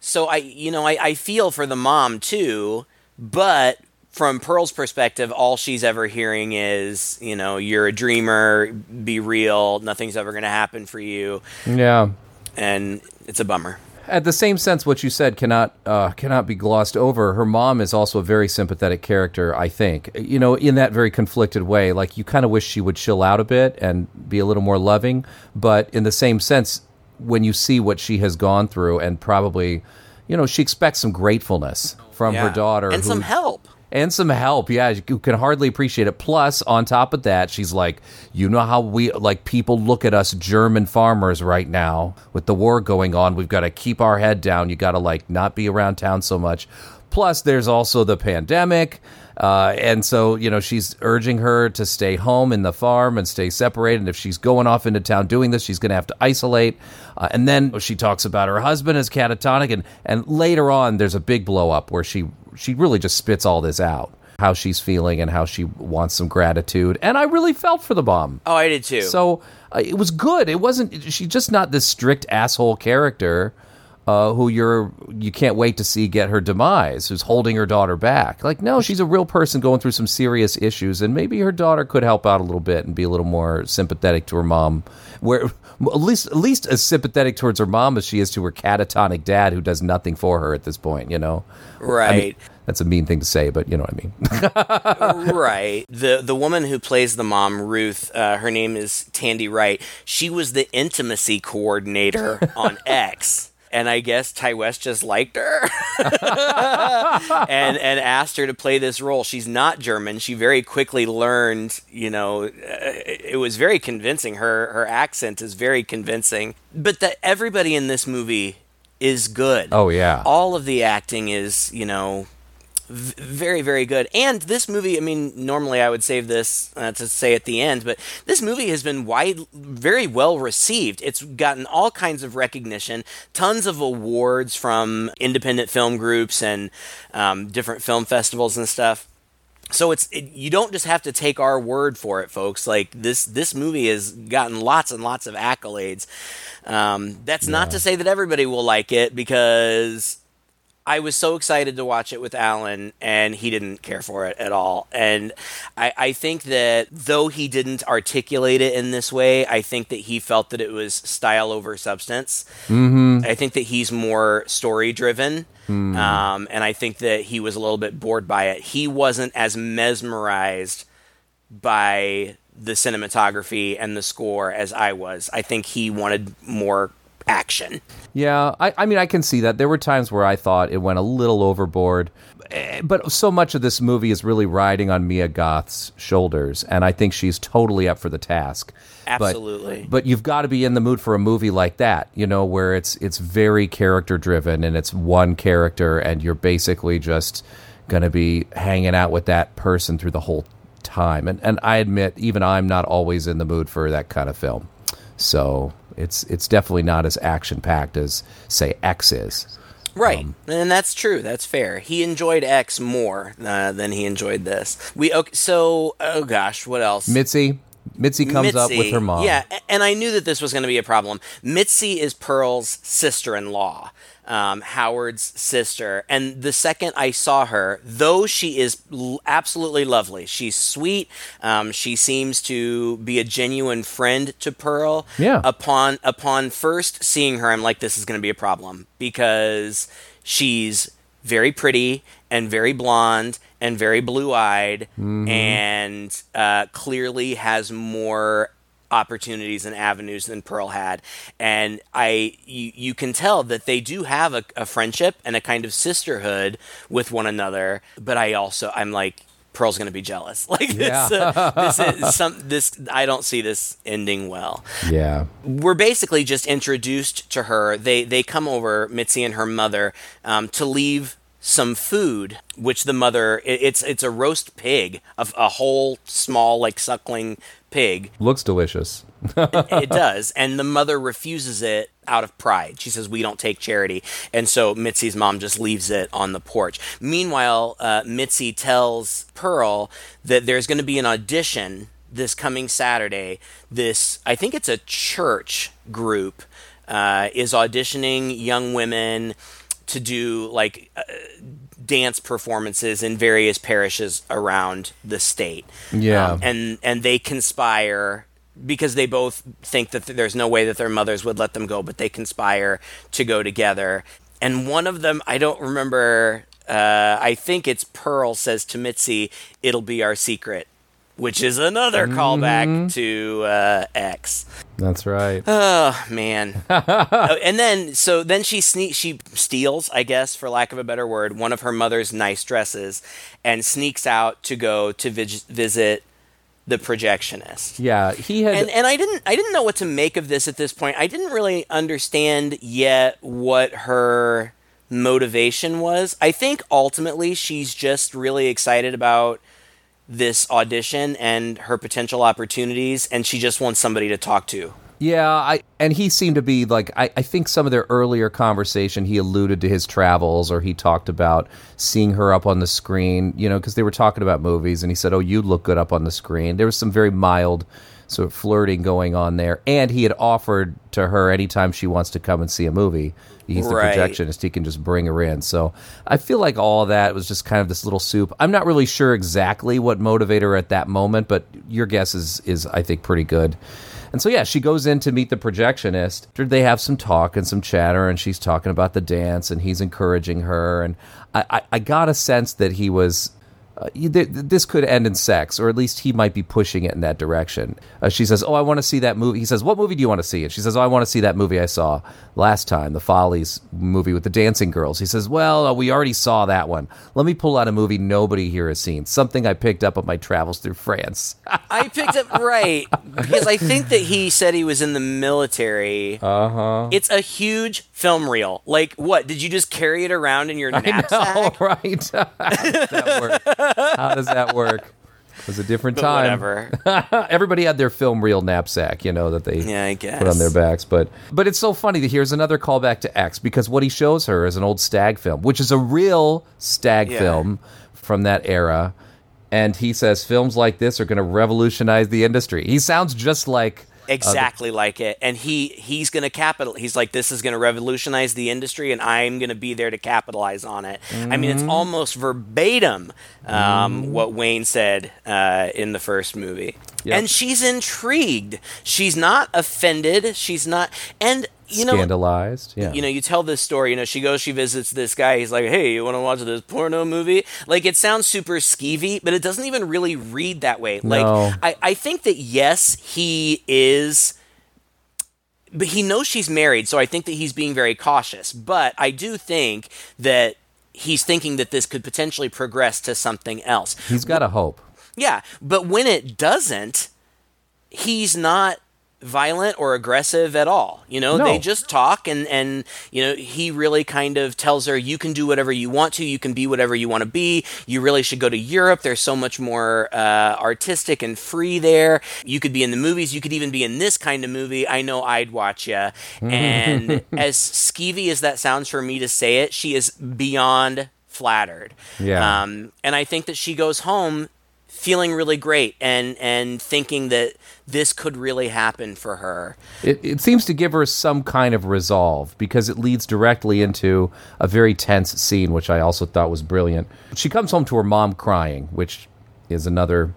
So I, you know, I, I feel for the mom too, but from Pearl's perspective, all she's ever hearing is, you know, you're a dreamer, be real, nothing's ever going to happen for you, yeah. and it's a bummer. At the same sense, what you said cannot uh, cannot be glossed over. Her mom is also a very sympathetic character. I think you know in that very conflicted way. Like you kind of wish she would chill out a bit and be a little more loving. But in the same sense, when you see what she has gone through, and probably, you know, she expects some gratefulness from her daughter and who- some help. And some help. Yeah, you can hardly appreciate it. Plus, on top of that, she's like, you know how we like people look at us German farmers right now with the war going on. We've got to keep our head down. You got to like not be around town so much. Plus, there's also the pandemic. Uh, and so, you know, she's urging her to stay home in the farm and stay separated. And if she's going off into town doing this, she's going to have to isolate. Uh, and then she talks about her husband as catatonic. And, and later on, there's a big blow up where she she really just spits all this out how she's feeling and how she wants some gratitude and i really felt for the bomb Oh, I did too. so uh, it was good it wasn't she's just not this strict asshole character uh, who you're you can't wait to see get her demise who's holding her daughter back like no she's a real person going through some serious issues and maybe her daughter could help out a little bit and be a little more sympathetic to her mom where at least at least as sympathetic towards her mom as she is to her catatonic dad who does nothing for her at this point you know I mean, right. that's a mean thing to say, but you know what I mean. (laughs) right. The the woman who plays the mom, Ruth, uh, her name is Tandi Wright. She was the intimacy coordinator on (laughs) X. And I guess Ti West just liked her (laughs) and and asked her to play this role. She's not German. She very quickly learned, you know, uh, it was very convincing. Her her accent is very convincing. But that everybody in this movie is good. Oh, yeah. All of the acting is, you know, very very good. And this movie, I mean, normally I would save this uh, to say at the end, but this movie has been wide, very well received. It's gotten all kinds of recognition, tons of awards from independent film groups and um, different film festivals and stuff so it's it, you don't just have to take our word for it, folks. Like this this movie has gotten lots and lots of accolades. Um, that's yeah. not to say that everybody will like it because I was so excited to watch it with Alan, and he didn't care for it at all. And I, I, think that though he didn't articulate it in this way, I think that he felt that it was style over substance. Mm-hmm. I think that he's more story driven. Mm. Um, and I think that he was a little bit bored by it. He wasn't as mesmerized by the cinematography and the score as I was. I think he wanted more action. Yeah, I, I mean, I can see that. There were times where I thought it went a little overboard, eh, but so much of this movie is really riding on Mia Goth's shoulders, and I think she's totally up for the task. Absolutely. But, but you've got to be in the mood for a movie like that, you know, where it's it's very character driven and it's one character, and you're basically just going to be hanging out with that person through the whole time. And and I admit, even I'm not always in the mood for that kind of film. So it's it's definitely not as action packed as say X is. Right, um, and that's true. That's fair. He enjoyed X more uh, than he enjoyed this. We okay, so oh gosh, what else? Mitzi. Mitzi comes Mitzi, up with her mom. Yeah, and I knew that this was going to be a problem. Mitzi is Pearl's sister-in-law um, Howard's sister. And the second I saw her, though she is l- absolutely lovely, she's sweet. Um, she seems to be a genuine friend to Pearl. Yeah. Upon upon first seeing her, I'm like, this is going to be a problem because she's very pretty and very blonde and very blue eyed mm-hmm. and uh, clearly has more opportunities and avenues than Pearl had. And I you, you can tell that they do have a, a friendship and a kind of sisterhood with one another. But I also I'm like Pearl's going to be jealous. (laughs) Like this, yeah. uh, this is (laughs) some this. I don't see this ending well. Yeah, we're basically just introduced to her. They they come over Mitzi and her mother um, to leave some food, which the mother it, it's it's a roast pig, a, a whole small like suckling pig. Looks delicious. it, it, does. And the mother refuses it out of pride. She says, We don't take charity. And so Mitzi's mom just leaves it on the porch. Meanwhile, uh, Mitzi tells Pearl that there's going to be an audition this coming Saturday. This, I think it's a church group, uh, is auditioning young women to do like. Uh, dance performances in various parishes around the state. Yeah, um, and and they conspire because they both think that there's no way that their mothers would let them go, but they conspire to go together. And one of them, I don't remember. Uh, I think it's Pearl says to Mitzi, "It'll be our secret." Which is another mm-hmm. callback to uh, X. That's right. Oh man! (laughs) oh, and then so then she sne- she steals, I guess, for lack of a better word, one of her mother's nice dresses, and sneaks out to go to vi- visit the projectionist. Yeah, he had, and, and I didn't I didn't know what to make of this at this point. I didn't really understand yet what her motivation was. I think ultimately she's just really excited about this audition and her potential opportunities, and she just wants somebody to talk to. Yeah, I and he seemed to be like I, I think some of their earlier conversation he alluded to his travels or he talked about seeing her up on the screen, you know, because they were talking about movies and he said, "Oh, you look good up on the screen." There was some very mild sort of flirting going on there, and he had offered to her anytime she wants to come and see a movie he's right. the projectionist. He can just bring her in. So I feel like all that was just kind of this little soup. I'm not really sure exactly what motivated her at that moment, but your guess is is I think pretty good. And so yeah, she goes in to meet the projectionist. They have some talk and some chatter, and she's talking about the dance, and he's encouraging her. And I, I, I got a sense that he was uh, th- th- this could end in sex, or at least he might be pushing it in that direction. Uh, she says, "Oh, I want to see that movie." He says, "What movie do you want to see?" And she says, "Oh, I want to see that movie I saw last time, the Follies movie with the dancing girls." He says, "Well, uh, we already saw that one. Let me pull out a movie nobody here has seen, something I picked up on my travels through France." (laughs) I picked up right because I think that he said he was in the military. Uh huh. It's a huge film reel. Like, what? Did you just carry it around in your knapsack? Oh, (laughs) right. (laughs) That? How does that work? It was a different But time. whatever. (laughs) Everybody had their film reel knapsack, you know, that they Yeah, I guess. put on their backs. But but it's so funny that here's another callback to X because what he shows her is an old stag film, which is a real stag Yeah. film from that era. And he says films like this are going to revolutionize the industry. He sounds just like exactly like it. And he he's gonna capital he's like this is gonna revolutionize the industry and i'm gonna be there to capitalize on it. I mean it's Mm-hmm. almost verbatim um, what wayne said uh, in the first movie. Yep. and she's intrigued. She's not offended. She's not and you know scandalized. Yeah. you know, you tell this story, you know, she goes, she visits this guy. He's like, hey, you want to watch this porno movie? Like, it sounds super skeevy, but it doesn't even really read that way. Like, I, I think that, yes, he is. But he knows she's married, so I think that he's being very cautious. But I do think that he's thinking that this could potentially progress to something else. He's got a hope. Yeah, but when it doesn't, he's not violent or aggressive at all. You know, No. they just talk and and you know, he really kind of tells her you can do whatever you want to, you can be whatever you want to be. You really should go to Europe. There's so much more uh, artistic and free there. You could be in the movies, you could even be in this kind of movie. I know I'd watch you. And (laughs) as skeevy as that sounds for me to say it, she is beyond flattered. Yeah. Um, and I think that she goes home feeling really great and and thinking that this could really happen for her. It, it seems to give her some kind of resolve because it leads directly into a very tense scene, which I also thought was brilliant. She comes home to her mom crying, which is another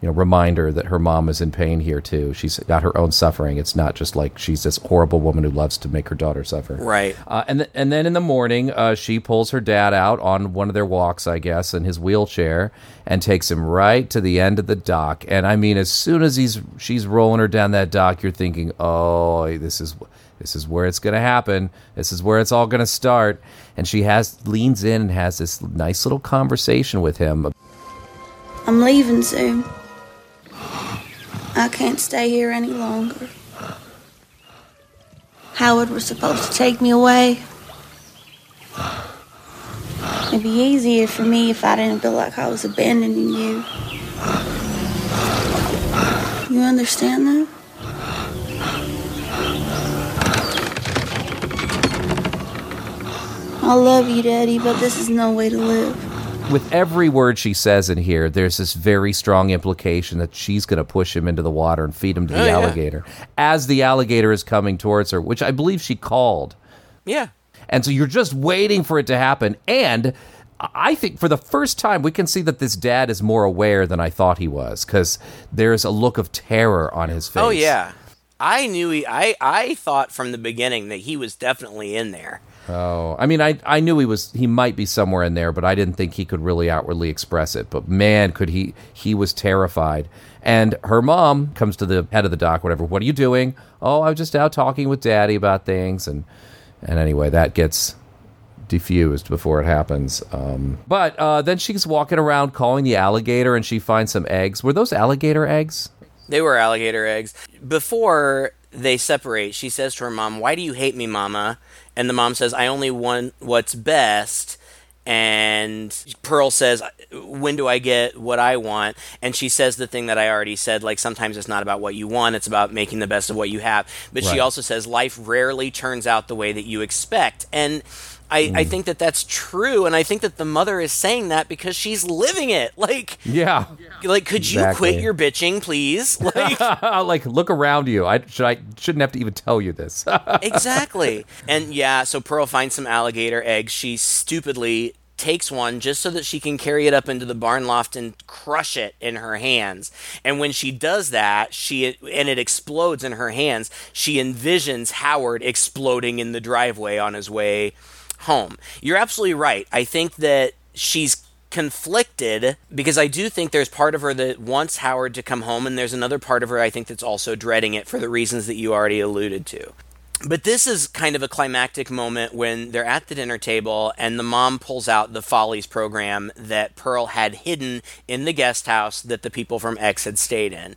you know reminder that her mom is in pain here too. She's got her own suffering. It's not just like she's this horrible woman who loves to make her daughter suffer. Right. Uh, and th- and then in the morning, uh, she pulls her dad out on one of their walks, I guess, in his wheelchair, and takes him right to the end of the dock. And I mean, as soon as he's she's rolling her down that dock, you're thinking, oh, this is this is where it's going to happen. This is where it's all going to start. And she has leans in and has this nice little conversation with him. I'm leaving soon. I can't stay here any longer. Howard was supposed to take me away. It'd be easier for me if I didn't feel like I was abandoning you. You understand that? I love you, Daddy, but this is no way to live. With every word she says in here, there's this very strong implication that she's going to push him into the water and feed him to the Oh, yeah. alligator as the alligator is coming towards her, which I believe she called. Yeah. And so you're just waiting for it to happen. And I think for the first time, we can see that this dad is more aware than I thought he was because there's a look of terror on his oh, face. Oh yeah. I knew he I I thought from the beginning that he was definitely in there. Oh, I mean, I I knew he was he might be somewhere in there, but I didn't think he could really outwardly express it. But man, could he he was terrified. And her mom comes to the head of the dock, whatever. What are you doing? Oh, I'm just out talking with Daddy about things, and and anyway, that gets defused before it happens. Um, but uh, then she's walking around calling the alligator, and she finds some eggs. Were those alligator eggs? They were alligator eggs. Before they separate, she says to her mom, "Why do you hate me, mama?" And the mom says, "I only want what's best." And Pearl says, "When do I get what I want?" And she says the thing that I already said, like sometimes it's not about what you want, it's about making the best of what you have. But Right. she also says life rarely turns out the way that you expect. And I, I hmm. think that that's true, and I think that the mother is saying that because she's living it. Like, Yeah. like, could you quit your bitching, please? (laughs) Like, like look around you. I should I shouldn't have to even tell you this. (laughs) exactly. And yeah, so Pearl finds some alligator eggs. She stupidly takes one just so that she can carry it up into the barn loft and crush it in her hands. And when she does that, she and it explodes in her hands, she envisions Howard exploding in the driveway on his way home. You're absolutely right. I think that she's conflicted because I do think there's part of her that wants Howard to come home, and there's another part of her I think that's also dreading it for the reasons that you already alluded to. But this is kind of a climactic moment when they're at the dinner table and the mom pulls out the Follies program that Pearl had hidden in the guest house that the people from X had stayed in.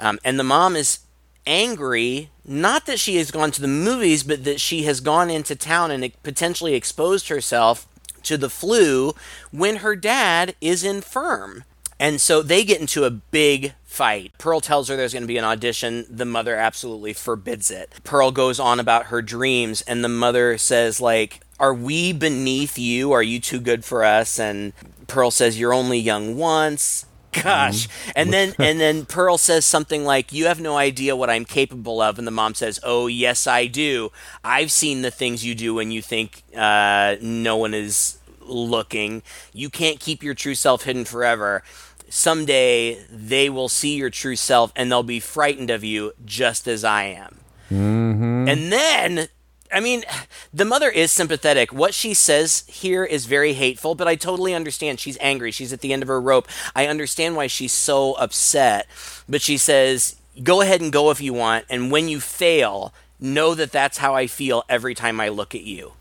Um, and the mom is angry, not that she has gone to the movies, but that she has gone into town and potentially exposed herself to the flu when her dad is infirm. And so they get into a big fight. Pearl tells her there's going to be an audition. The mother absolutely forbids it. Pearl goes on about her dreams, and the mother says, like, are we beneath you? Are you too good for us? And Pearl says, You're only young once. Gosh. Mm-hmm. And then (laughs) and then Pearl says something like, You have no idea what I'm capable of. And the mom says, Oh, yes, I do. I've seen the things you do when you think uh, no one is looking. You can't keep your true self hidden forever someday they will see your true self and they'll be frightened of you just as I am. Mm-hmm. And then, I mean, the mother is sympathetic. What she says here is very hateful, but I totally understand. She's angry. She's at the end of her rope. I understand why she's so upset. But she says, go ahead and go if you want. And when you fail, know that that's how I feel every time I look at you.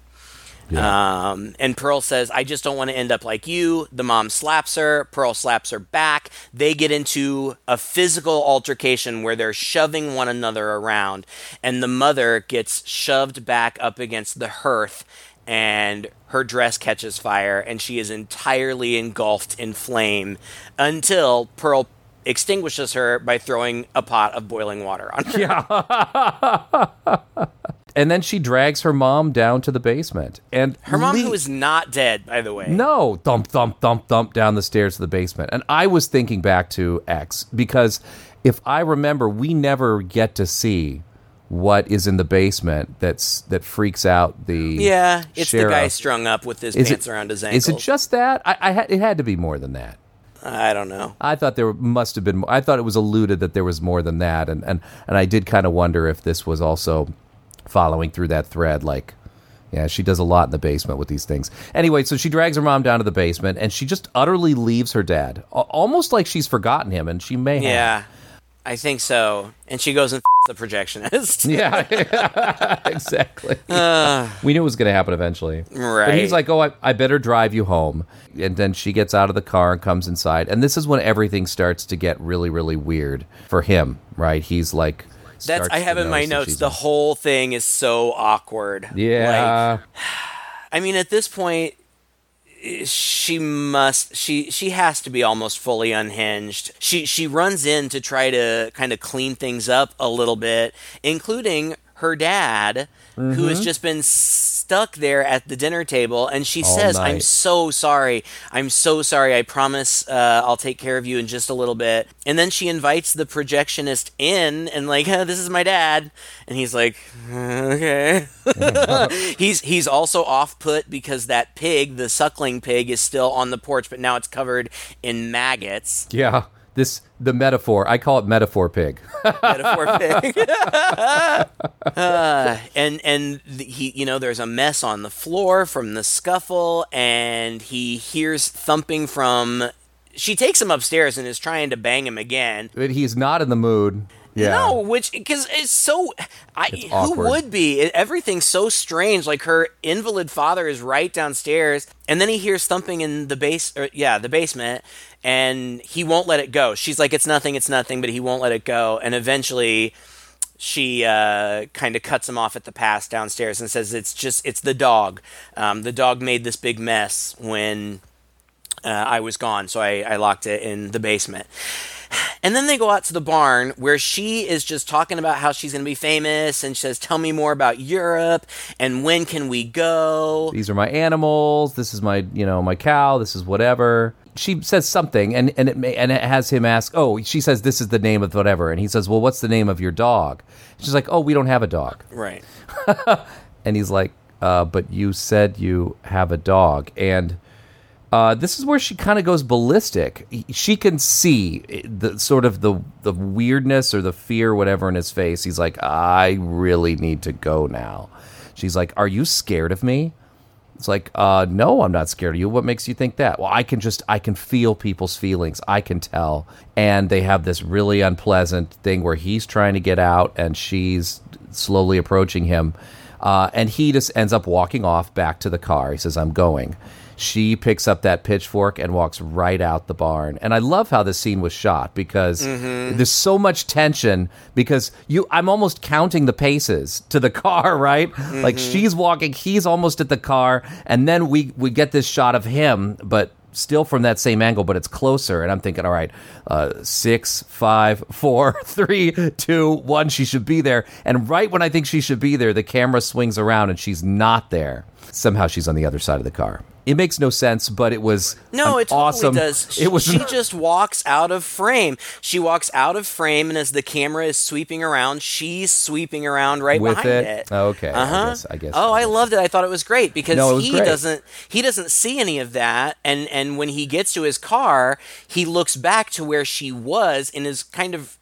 Yeah. Um, and Pearl says, I just don't want to end up like you. The mom slaps her. Pearl slaps her back. They get into a physical altercation where they're shoving one another around. And the mother gets shoved back up against the hearth. And her dress catches fire. And she is entirely engulfed in flame until Pearl extinguishes her by throwing a pot of boiling water on her. Yeah. (laughs) and then she drags her mom down to the basement. And her mom, le- who is not dead, by the way. No, thump, thump, thump, thump down the stairs to the basement. And I was thinking back to X because if I remember, we never get to see what is in the basement that's that freaks out the yeah it's sheriff. the guy strung up with his is pants it, around his ankles is it just that I, I had, it had to be more than that I don't know. I thought there must have been. I thought it was alluded that there was more than that, and and and I did kind of wonder if this was also following through that thread. Like, yeah, she does a lot in the basement with these things. Anyway, so she drags her mom down to the basement, and she just utterly leaves her dad, almost like she's forgotten him, and she may. Have Yeah, have. I think so. And she goes and (laughs) the projectionist. (laughs) yeah, (laughs) exactly. Uh, we knew it was going to happen eventually. Right. But he's like, "Oh, I, I better drive you home." And then she gets out of the car and comes inside, and this is when everything starts to get really, really weird for him. Right? He's like that's I have in my notes. The whole thing is so awkward. Yeah. Like, (sighs) I mean, at this point, she must she she has to be almost fully unhinged. She she runs in to try to kind of clean things up a little bit, including her dad, mm-hmm. who has mm-hmm. just been stuck there at the dinner table and she All says night. i'm so sorry. I'm so sorry. I promise uh, i'll take care of you in just a little bit. And then she invites the projectionist in and like (laughs) this is my dad. And he's like (laughs) okay. (laughs) He's he's also off put because that pig the suckling pig is still on the porch but now it's covered in maggots. Yeah this the metaphor. I call it metaphor pig. metaphor (laughs) pig. (laughs) uh, and and he, you know, there's a mess on the floor from the scuffle, and he hears thumping from. She takes him upstairs and is trying to bang him again. But he's not in the mood. Yeah. No, which because it's so. I it's who would be? Everything's so strange. Like her invalid father is right downstairs, and then he hears thumping in the base. Or, yeah, the basement, and he won't let it go. She's like, "It's nothing, it's nothing," but he won't let it go, and eventually. She uh, kind of cuts him off at the pass downstairs and says, "It's just it's the dog. Um, the dog made this big mess when uh, I was gone, so I, I locked it in the basement." And then they go out to the barn where she is just talking about how she's going to be famous and she says, Tell me more about Europe and when can we go? These are my animals. This is my, you know, my cow. This is whatever. She says something and, and it may, and it has him ask, Oh, she says this is the name of whatever. And he says, Well, what's the name of your dog? She's like, Oh, we don't have a dog. Right. (laughs) and he's like, uh, But you said you have a dog. And uh, this is where she kind of goes ballistic. She can see the sort of the the weirdness or the fear, whatever, in his face. He's like, "I really need to go now." She's like, "Are you scared of me?" It's like, uh, no, I'm not scared of you. What makes you think that? Well, I can just, I can feel people's feelings. I can tell. And they have this really unpleasant thing where he's trying to get out and she's slowly approaching him. Uh, and he just ends up walking off back to the car. He says, I'm going. She picks up that pitchfork and walks right out the barn. And I love how this scene was shot because there's so much tension because you I'm almost counting the paces to the (laughs) car, right? Like she's walking, he's almost at the car, and then we we get this shot of him, but still from that same angle, but it's closer. And I'm thinking, all right, uh, six, five, (laughs) four, three, two, one. She should be there. And right when I think she should be there, the camera swings around and she's not there. Somehow she's on the other side of the car. It makes no sense, but it was No, it totally awesome. does. She, (laughs) It was she just walks out of frame. She walks out of frame, and as the camera is sweeping around, she's sweeping around right With behind it? it. Oh, okay. Uh-huh. guess- I guess- Oh, I I loved it. I thought it was great because No, was he great. doesn't he doesn't see any of that, and and when he gets to his car, he looks back to where she was and is kind of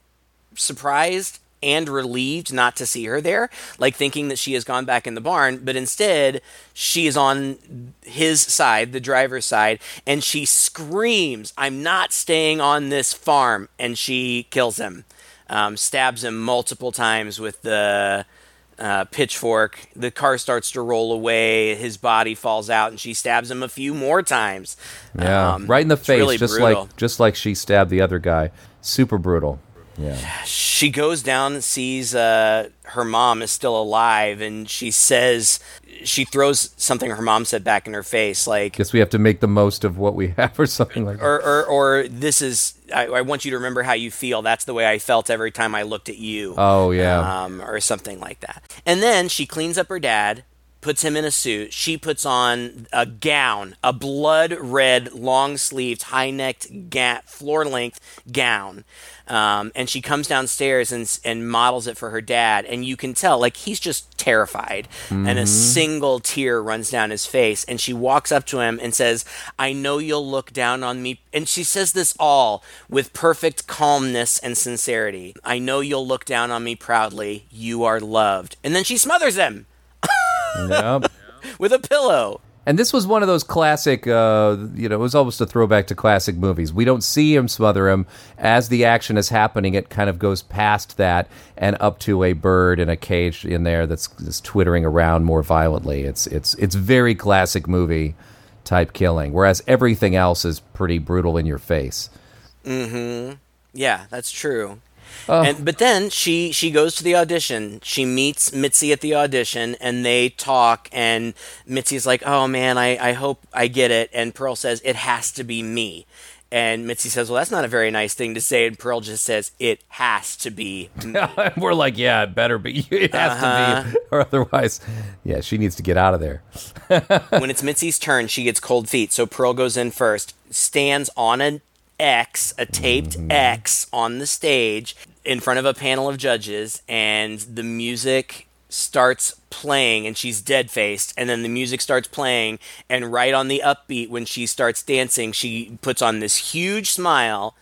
surprised and relieved not to see her there, like thinking that she has gone back in the barn, but instead she is on his side, the driver's side, and she screams, I'm not staying on this farm, and she kills him. Um, stabs him multiple times with the uh, pitchfork. The car starts to roll away. His body falls out, and she stabs him a few more times. yeah, Um, right in the face, really just brutal. like just like she stabbed the other guy. Super brutal. Yeah. she goes down and sees uh, her mom is still alive, and she says she throws something her mom said back in her face, like. Guess we have to make the most of what we (laughs) have, or something like that. Or, or, or this is. I, I want you to remember how you feel. That's the way I felt every time I looked at you. Oh yeah. um, or something like that. And then she cleans up her dad, puts him in a suit. She puts on a gown, a blood red, long sleeved, high necked, ga- floor length gown. Um, and she comes downstairs and, and models it for her dad. And you can tell, like, he's just terrified. And a single tear runs down his face. And she walks up to him and says, I know you'll look down on me. And she says this all with perfect calmness and sincerity. I know you'll look down on me proudly. You are loved. And then she smothers him yep. (laughs) with a pillow. And this was one of those classic, uh, you know, it was almost a throwback to classic movies. We don't see him smother him. As the action is happening, it kind of goes past that and up to a bird in a cage in there that's, that's twittering around more violently. It's, it's, it's very classic movie type killing, whereas everything else is pretty brutal in your face. Mm hmm. Yeah, that's true. And but then she she goes to the audition. She meets Mitzi at the audition, and they talk. And Mitzi's like, "Oh man, I I hope I get it." And Pearl says, "It has to be me." And Mitzi says, "Well, that's not a very nice thing to say." And Pearl just says, "It has to be." me." (laughs) We're like, yeah, it better be. (laughs) It has to be, uh-huh. or otherwise, yeah, she needs to get out of there. (laughs) when it's Mitzi's turn, she gets cold feet. So Pearl goes in first, stands on an X, a taped mm. X on the stage in front of a panel of judges, and the music starts playing and she's dead faced and then the music starts playing and right on the upbeat when she starts dancing she puts on this huge smile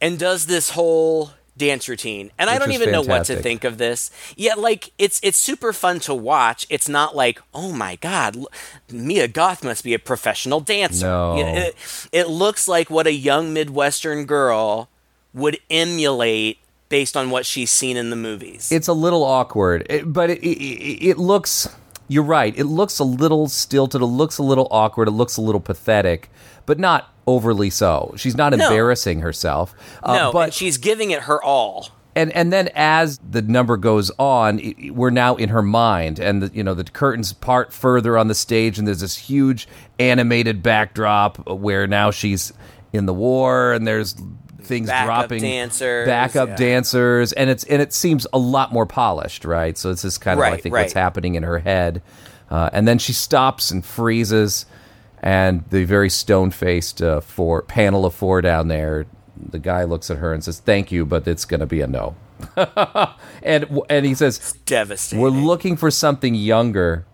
and does this whole dance routine. And i don't even know what to think of this. Yeah like it's it's super fun to watch. It's not like oh my god l- mia goth must be a professional dancer. No. It, it looks like what a young midwestern girl would emulate based on what she's seen in the movies It's a little awkward, it, but it, it, it looks. You're right. It looks a little stilted. It looks a little awkward. It looks a little pathetic, but not overly so. She's not No. embarrassing herself. Uh, no but she's giving it her all and and then as the number goes on, i- i- we're now in her mind, and the, you know the curtains part further on the stage, and there's this huge animated backdrop where now she's in the war, and there's things Backup dropping, dancers, backup yeah. dancers, and it's and it seems a lot more polished, right? So it's just kind of I Right, think what's happening in her head, uh, and then she stops and freezes, and the very stone faced uh, four panel of four down there. The guy looks at her and says, "Thank you, but it's going to be a no." (laughs) and and he says, devastating "We're looking for something younger,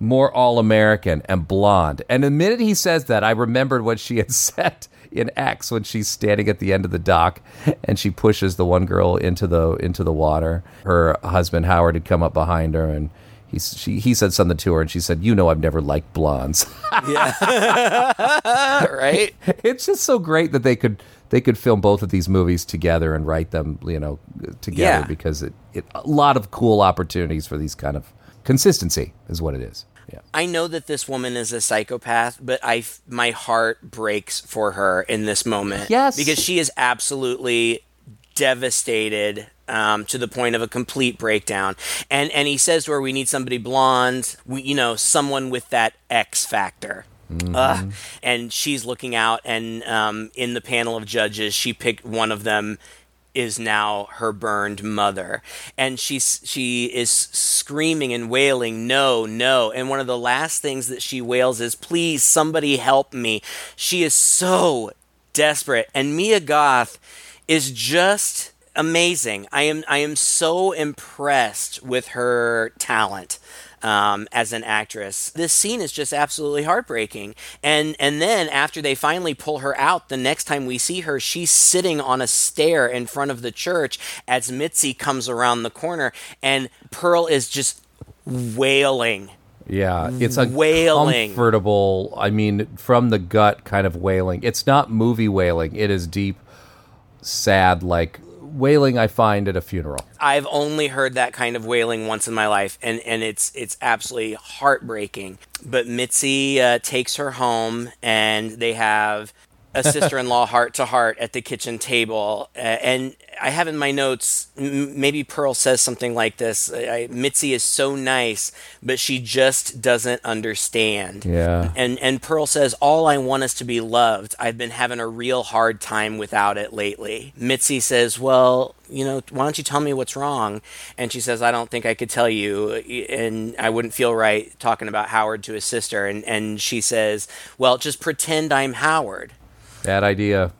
more all American and blonde." And the minute he says that, I remembered what she had (laughs) said in X when she's standing at the end of the dock and she pushes the one girl into the into the water. Her husband Howard had come up behind her and he she he said something to her, and she said, "You know, I've never liked blondes." (laughs) (laughs) right? it's just so great that they could they could film both of these movies together and write them, you know, together Yeah. because it, it a lot of cool opportunities for these kind of consistency is what it is. Yeah. I know that this woman is a psychopath, but I my heart breaks for her in this moment. Yes. because she is absolutely devastated um, to the point of a complete breakdown. And and he says to her, "We need somebody blonde, we, you know, someone with that X factor." Ugh. And she's looking out, and um, in the panel of judges, she picked one of them is now her burned mother. And she's she is screaming and wailing no no. And one of the last things that she wails is please somebody help me. She is so desperate. And Mia Goth is just amazing. I am i am so impressed with her talent um, as an actress. This scene is just absolutely heartbreaking. And and then after they finally pull her out, the next time we see her, she's sitting on a stair in front of the church as Mitzi comes around the corner, and Pearl is just wailing. Yeah, it's a Wailing. uncomfortable. I mean, from the gut kind of wailing. It's not movie wailing. It is deep, sad, like wailing I find at a funeral. I've only heard that kind of wailing once in my life, and, and it's it's absolutely heartbreaking. But Mitzi uh, takes her home, and they have a sister-in-law (laughs) heart to heart at the kitchen table. Uh, and I have in my notes, m- maybe Pearl says something like this: I, Mitzi is so nice, but she just doesn't understand. Yeah. And and Pearl says, "All I want is to be loved. I've been having a real hard time without it lately." Mitzi says, "Well, you know, why don't you tell me what's wrong?" And she says, "I don't think I could tell you, and I wouldn't feel right talking about Howard to his sister." And and she says, "Well, just pretend I'm Howard." Bad idea.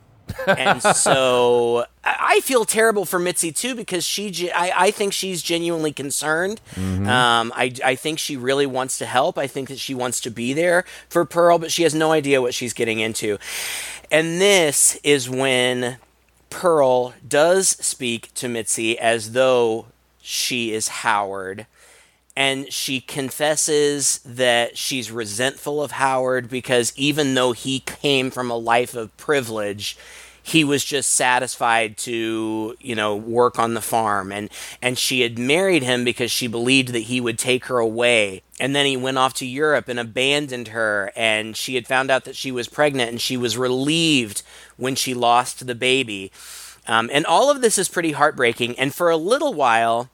and (laughs) so I feel terrible for Mitzi too because she, I, I think she's genuinely concerned. Um, I, I think she really wants to help. I think that she wants to be there for Pearl, but she has no idea what she's getting into. And this is when Pearl does speak to Mitzi as though she is Howard and she confesses that she's resentful of Howard because even though he came from a life of privilege, he was just satisfied to, you know, work on the farm and and she had married him because she believed that he would take her away. And then he went off to Europe and abandoned her and she had found out that she was pregnant and she was relieved when she lost the baby. Um, and all of this is pretty heartbreaking and for a little while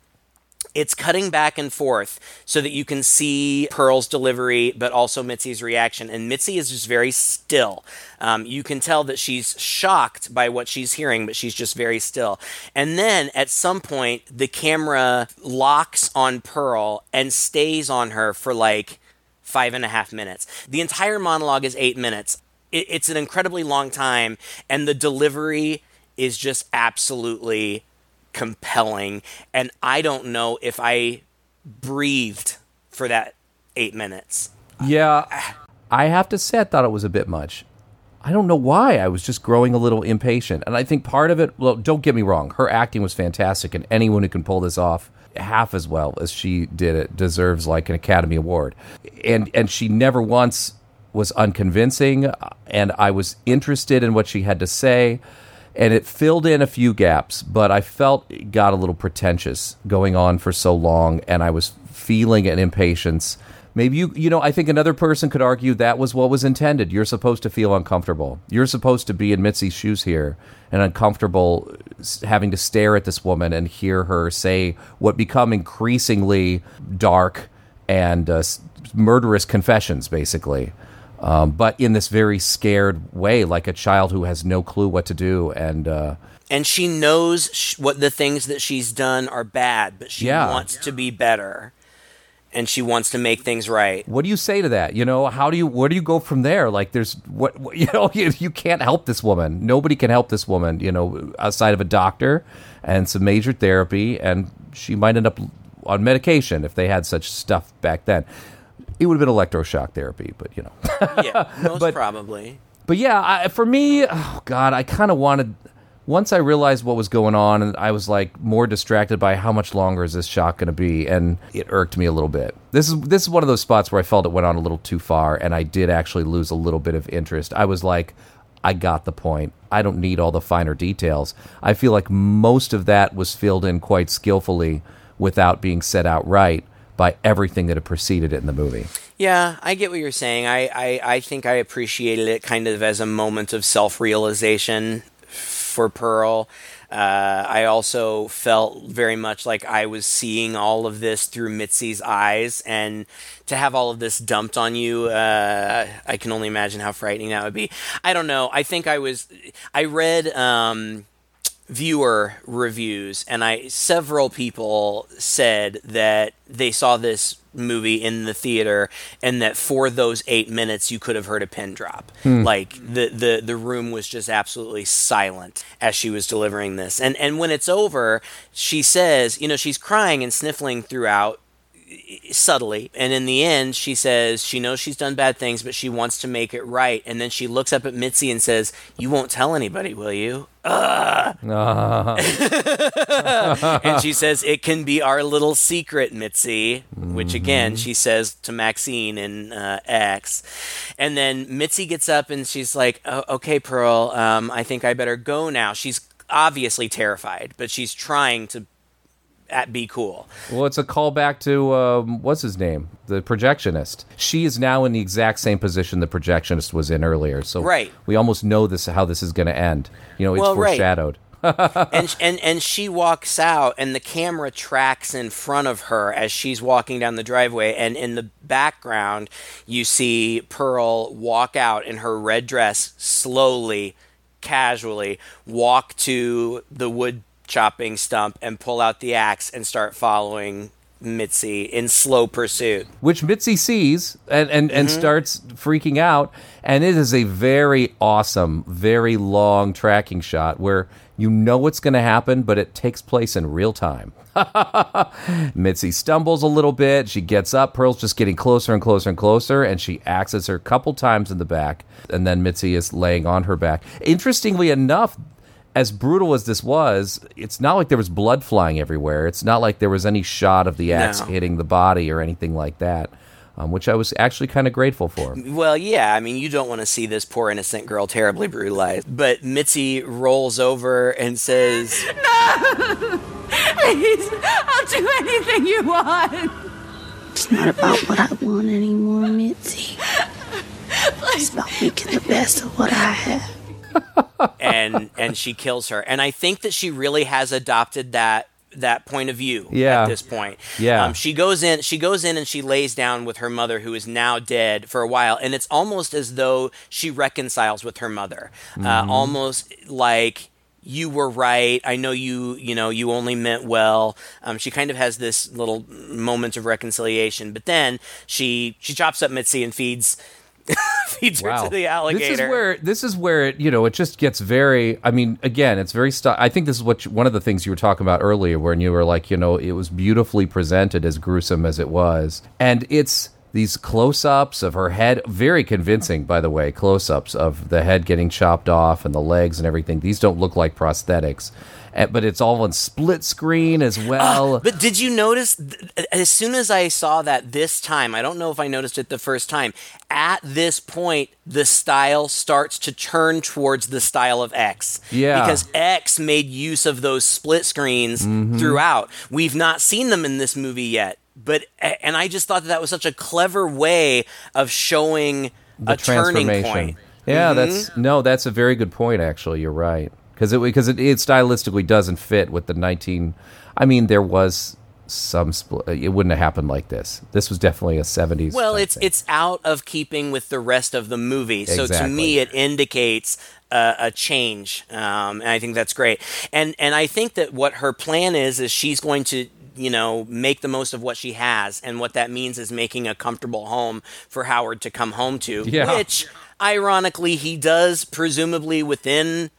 it's cutting back and forth so that you can see Pearl's delivery, but also Mitzi's reaction. And Mitzi is just very still. Um, you can tell that she's shocked by what she's hearing, but she's just very still. And then at some point, the camera locks on Pearl and stays on her for like five and a half minutes. The entire monologue is eight minutes. It, it's an incredibly long time, and the delivery is just absolutely compelling. And I don't know if I breathed for that eight minutes. Yeah, I have to say, I thought it was a bit much. I don't know why. I was just growing a little impatient. And I think part of it, well, don't get me wrong, her acting was fantastic, and anyone who can pull this off half as well as she did it deserves like an Academy Award. And and she never once was unconvincing, and I was interested in what she had to say. And it filled in a few gaps, but I felt it got a little pretentious going on for so long, and I was feeling an impatience. Maybe you, you know, I think another person could argue that was what was intended. You're supposed to feel uncomfortable. You're supposed to be in Mitzi's shoes here and uncomfortable having to stare at this woman and hear her say what become increasingly dark and uh, murderous confessions, basically. Um, but in this very scared way, like a child who has no clue what to do. And uh, And she knows sh- what the things that she's done are bad, but she Yeah. wants to be better. And she wants to make things right. what do you say to that? You know, how do you where do you go from there? Like, there's what, what (laughs) you know, you, you can't help this woman. Nobody can help this woman. You know, outside of a doctor and some major therapy, and she might end up on medication if they had such stuff back then. It would have been electroshock therapy, but you know. Yeah, (laughs) most But- probably. But yeah, I, for me, oh god, I kind of wanted once I realized what was going on, and I was like more distracted by how much longer is this shot going to be, and it irked me a little bit. This is this is one of those spots where I felt it went on a little too far, and I did actually lose a little bit of interest. I was like, I got the point. I don't need all the finer details. I feel like most of that was filled in quite skillfully without being said outright by everything that had preceded it in the movie. Yeah, I get what you're saying. I, I, I think I appreciated it kind of as a moment of self realization for Pearl. Uh, I also felt very much like I was seeing all of this through Mitzi's eyes, and to have all of this dumped on you, uh, I can only imagine how frightening that would be. I don't know. I think I was. I read. Um, viewer reviews and I several people said that they saw this movie in the theater and that for those 8 minutes you could have heard a pin drop. Hmm. Like the, the the room was just absolutely silent as she was delivering this. And and when it's over, she says, you know, she's crying and sniffling throughout subtly. And in the end, she says she knows she's done bad things, but she wants to make it right. And then she looks up at Mitzi and says, You won't tell anybody, will you? and she says, It can be our little secret, Mitzi, which again, she says to Maxine in uh, X. And then Mitzi gets up and she's like, oh, Okay, Pearl, um, I think I better go now. She's obviously terrified, but she's trying to at be cool. Well, it's a callback to um, what's his name, the projectionist. She is now in the exact same position the projectionist was in earlier. So Right. we almost know this how this is going to end. You know, it's Well, right. foreshadowed. (laughs) and and and she walks out and the camera tracks in front of her as she's walking down the driveway and in the background you see Pearl walk out in her red dress slowly casually walk to the wood chopping stump and pull out the axe and start following Mitzi in slow pursuit. which Mitzi sees and, and, and mm-hmm. starts freaking out. And it is a very awesome, very long tracking shot where you know what's going to happen, but it takes place in real time. (laughs) Mitzi stumbles a little bit. She gets up. Pearl's just getting closer and closer and closer, and she axes her a couple times in the back. And then Mitzi is laying on her back. Interestingly enough, as brutal as this was, it's not like there was blood flying everywhere. It's not like there was any shot of the axe No. hitting the body or anything like that, um, which I was actually kind of grateful for. Well, yeah, I mean, you don't want to see this poor innocent girl terribly brutalized. But Mitzi rolls over and says, (laughs) "No, Please, I'll do anything you want. It's not about what I want anymore, Mitzi. (laughs) It's about making the best of what I have. And and she kills her. And I think that she really has adopted that that point of view Yeah. at this point. Yeah. Um, she goes in she goes in and she lays down with her mother who is now dead for a while and it's almost as though she reconciles with her mother. Uh, almost like you were right. I know you, you know, you only meant well. Um, she kind of has this little moment of reconciliation, but then she she chops up Mitzi and feeds (laughs) feeds her to the alligator. This is where this is where it, you know it just gets very. I mean, again, it's very. I think this is what you- one of the things you were talking about earlier, when you were like, you know, it was beautifully presented, as gruesome as it was, and it's these close-ups of her head, very convincing, by the way, close-ups of the head getting chopped off and the legs and everything. These don't look like prosthetics. Eh, But it's all on split screen as well. But did you notice th- as soon as I saw that this time, I don't know if I noticed it the first time, at this point the style starts to turn towards the style of X. Yeah. Because X made use of those split screens Mm-hmm. throughout. We've not seen them in this movie yet. But and I just thought that, that was such a clever way of showing the a turning transformation. point. Mm-hmm. Yeah, that's no, that's a very good point. Actually, you're right because it because it, it stylistically doesn't fit with the 19. I mean, there was some split. It wouldn't have happened like this. This was definitely a 70s. Well, it's thing. it's out of keeping with the rest of the movie. So to me, it indicates a, a change, um, and I think that's great. And and I think that what her plan is is she's going to you know make the most of what she has, and what that means is making a comfortable home for Howard to come home to. Yeah. Which, ironically, he does presumably within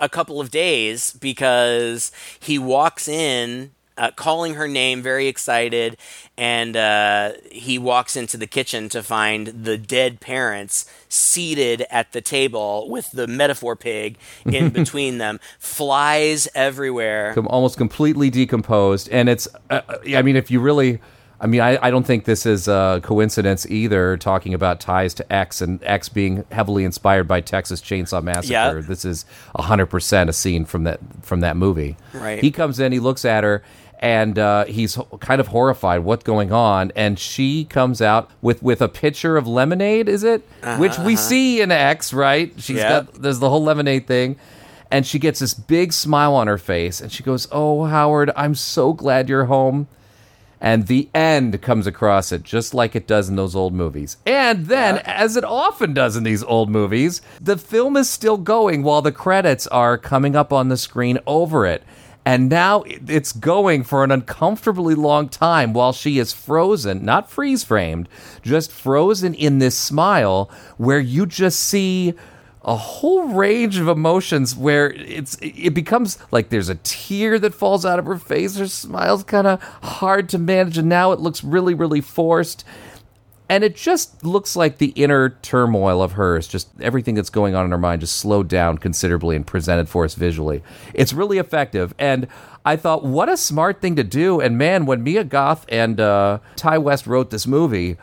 a couple of days because he walks in uh, calling her name, very excited, and uh, he walks into the kitchen to find the dead parents seated at the table with the metaphor pig in (laughs) between them. Flies everywhere. Almost completely decomposed. And it's, uh, uh, I mean, if you really, I mean, I, I don't think this is a coincidence either, talking about ties to X and X being heavily inspired by Texas Chainsaw Massacre. Yeah. This is 100% a scene from that, from that movie. Right. He comes in, he looks at her, and uh, he's kind of horrified what's going on and she comes out with with a pitcher of lemonade is it which we see in x right She's Yeah. got there's the whole lemonade thing and she gets this big smile on her face and she goes oh howard i'm so glad you're home and the end comes across it just like it does in those old movies. And then, as it often does in these old movies, the film is still going while the credits are coming up on the screen over it. And now it's going for an uncomfortably long time while she is frozen, not freeze framed, just frozen in this smile where you just see a whole range of emotions where it's it becomes like there's a tear that falls out of her face. Her smile's kind of hard to manage and now it looks really really forced. And it just looks like the inner turmoil of hers just everything that's going on in her mind just slowed down considerably and presented for us visually. It's really effective and i thought what a smart thing to do. And man when mia goth and uh, Ti West wrote this movie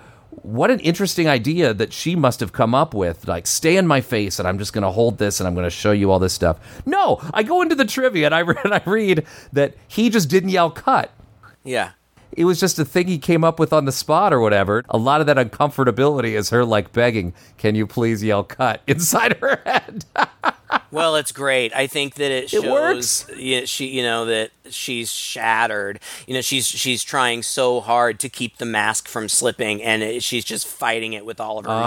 what an interesting idea that she must have come up with. Like, stay in my face, and I'm just going to hold this, and I'm going to show you all this stuff. No, I go into the trivia and I, (laughs) and I read that he just didn't yell cut. Yeah. It was just a thing he came up with on the spot or whatever. A lot of that uncomfortability is her like begging, "Can you please yell cut?" (laughs) inside her head. (laughs) Well, it's great. I think that it shows (laughs) It works. Yeah, she, you know, that she's shattered. You know, she's she's trying so hard to keep the mask from slipping, and it, she's just fighting it with all of her Uh-huh.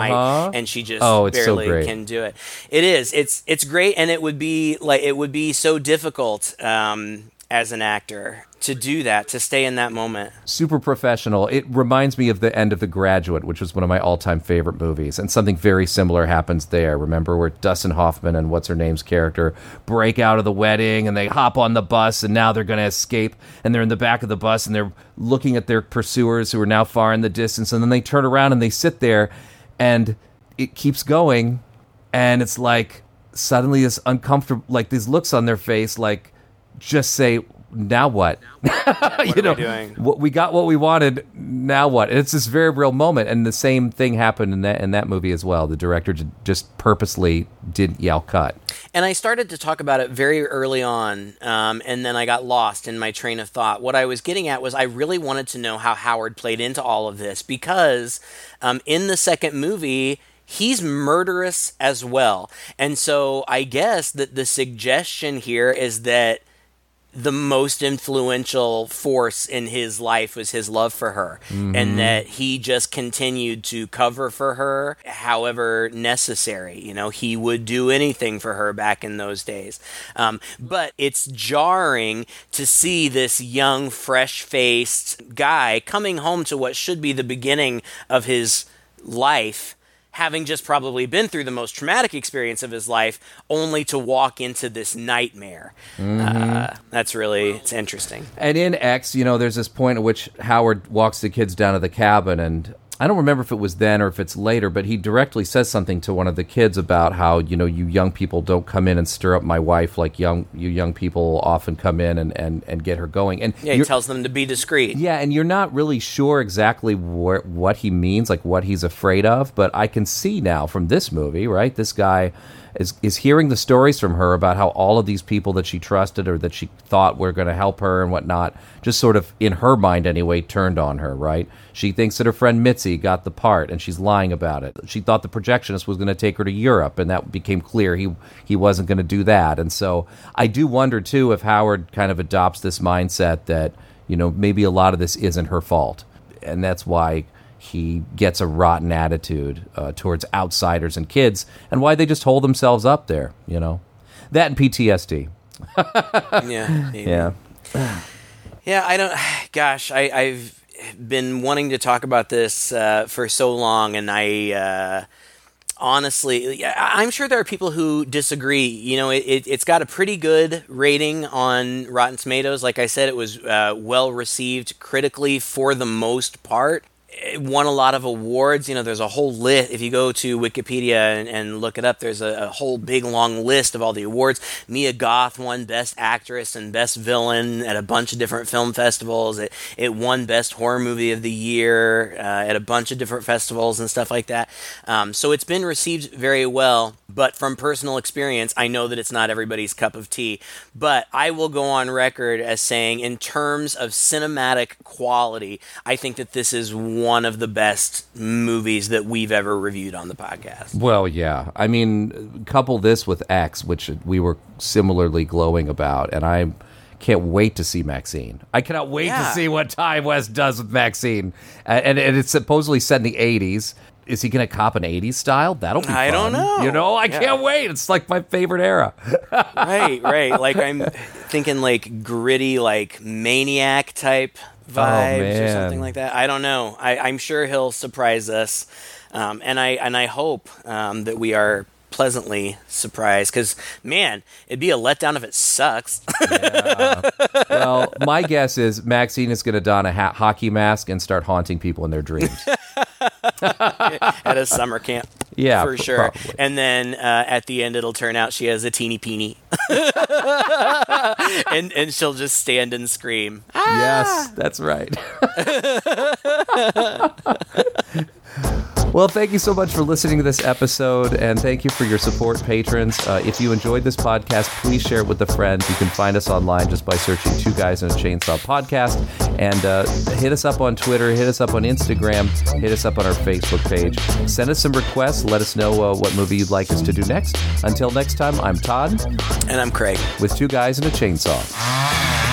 might, and she just Oh, it's so can do it. It is. It's it's great, and it would be like it would be so difficult um, as an actor to do that, to stay in that moment. Super professional. It reminds me of the end of The Graduate, which was one of my all-time favorite movies, and something very similar happens there. Remember where Dustin Hoffman and what's her name's character break out of the wedding and they hop on the bus and now they're going to escape and they're in the back of the bus and they're looking at their pursuers who are now far in the distance and then they turn around and they sit there and it keeps going and it's like suddenly this uncomfortable like these looks on their face like just say now what (laughs) you are we know doing? what we got what we wanted now what and it's this very real moment and the same thing happened in that in that movie as well the director just purposely didn't yell cut And I started to talk about it very early on, um, and then I got lost in my train of thought. What I was getting at was I really wanted to know how Howard played into all of this because um, in the second movie, he's murderous as well. And so I guess that the suggestion here is that the most influential force in his life was his love for her. And that he just continued to cover for her however necessary. You know he would do anything for her back in those days. Um, but it's jarring to see this young fresh-faced guy coming home to what should be the beginning of his life having just probably been through the most traumatic experience of his life, only to walk into this nightmare. Uh, that's really it's interesting. and in x you know there's this point at which howard walks the kids down to the cabin and i don't remember if it was then or if it's later but he directly says something to one of the kids about how you know you young people don't come in and stir up my wife like young you young people often come in and and, and get her going and Yeah, he tells them to be discreet. Yeah, and you're not really sure exactly wh- what he means, like what he's afraid of, but I can see now from this movie, right? This guy is is hearing the stories from her about how all of these people that she trusted or that she thought were going to help her and whatnot, just sort of in her mind anyway, turned on her, right? She thinks that her friend Mitzi got the part, and she's lying about it. She thought the projectionist was going to take her to Europe, and that became clear he he wasn't going to do that. And so I do wonder too if Howard kind of adopts this mindset that you know maybe a lot of this isn't her fault and that's why he gets a rotten attitude uh, towards outsiders and kids and why they just hold themselves up there you know that and ptsd Yeah, (laughs) maybe. yeah Yeah, I don't. (sighs) Gosh, I, I've been wanting to talk about this uh, for so long, and I. Uh, honestly, I'm sure there are people who disagree. You know, it, it, it's got a pretty good rating on Rotten Tomatoes. Like I said, it was uh, well received critically for the most part. Won a lot of awards. You know, there's a whole list. If you go to Wikipedia and, and look it up, there's a, a whole big long list of all the awards. Mia Goth won Best Actress and Best Villain at a bunch of different film festivals. It, it won Best Horror Movie of the Year uh, at a bunch of different festivals and stuff like that. Um, so it's been received very well. But from personal experience, I know that it's not everybody's cup of tea. But I will go on record as saying, in terms of cinematic quality, I think that this is of the best movies that we've ever reviewed on the podcast. Well, yeah. I mean, couple this with X, which we were similarly glowing about, and I can't wait to see Maxine. I cannot wait Yeah. to see what Ti West does with Maxine. Uh, and, and it's supposedly set in the 80s. Is he going to cop an 80s style? That'll be I don't know. You know, I Yeah. can't wait. It's like my favorite era. right, right. Like I'm (laughs) thinking like gritty, like maniac type vibes or something like that. I don't know. I, I'm sure he'll surprise us, um, and I and I hope um, that we are pleasantly surprised. Because man, it'd be a letdown if it sucks. (laughs) well, my guess is Maxine is going to don a ha- hockey mask and start haunting people in their dreams. (laughs) (laughs) at a summer camp. Yeah, for sure. probably. And then uh, at the end, it'll turn out she has a teeny peeny, (laughs) and and she'll just stand and scream. Yes, that's right. (laughs) well, thank you so much for listening to this episode, and thank you for your support, patrons. Uh, if you enjoyed this podcast, please share it with a friend. You can find us online just by searching Two Guys and a Chainsaw Podcast, and uh, hit us up on Twitter, hit us up on Instagram, hit us up on our Facebook page. Send us some requests. Let us know uh, what movie you'd like us to do next. Until next time, I'm Todd And I'm Craig. with Two Guys and a Chainsaw.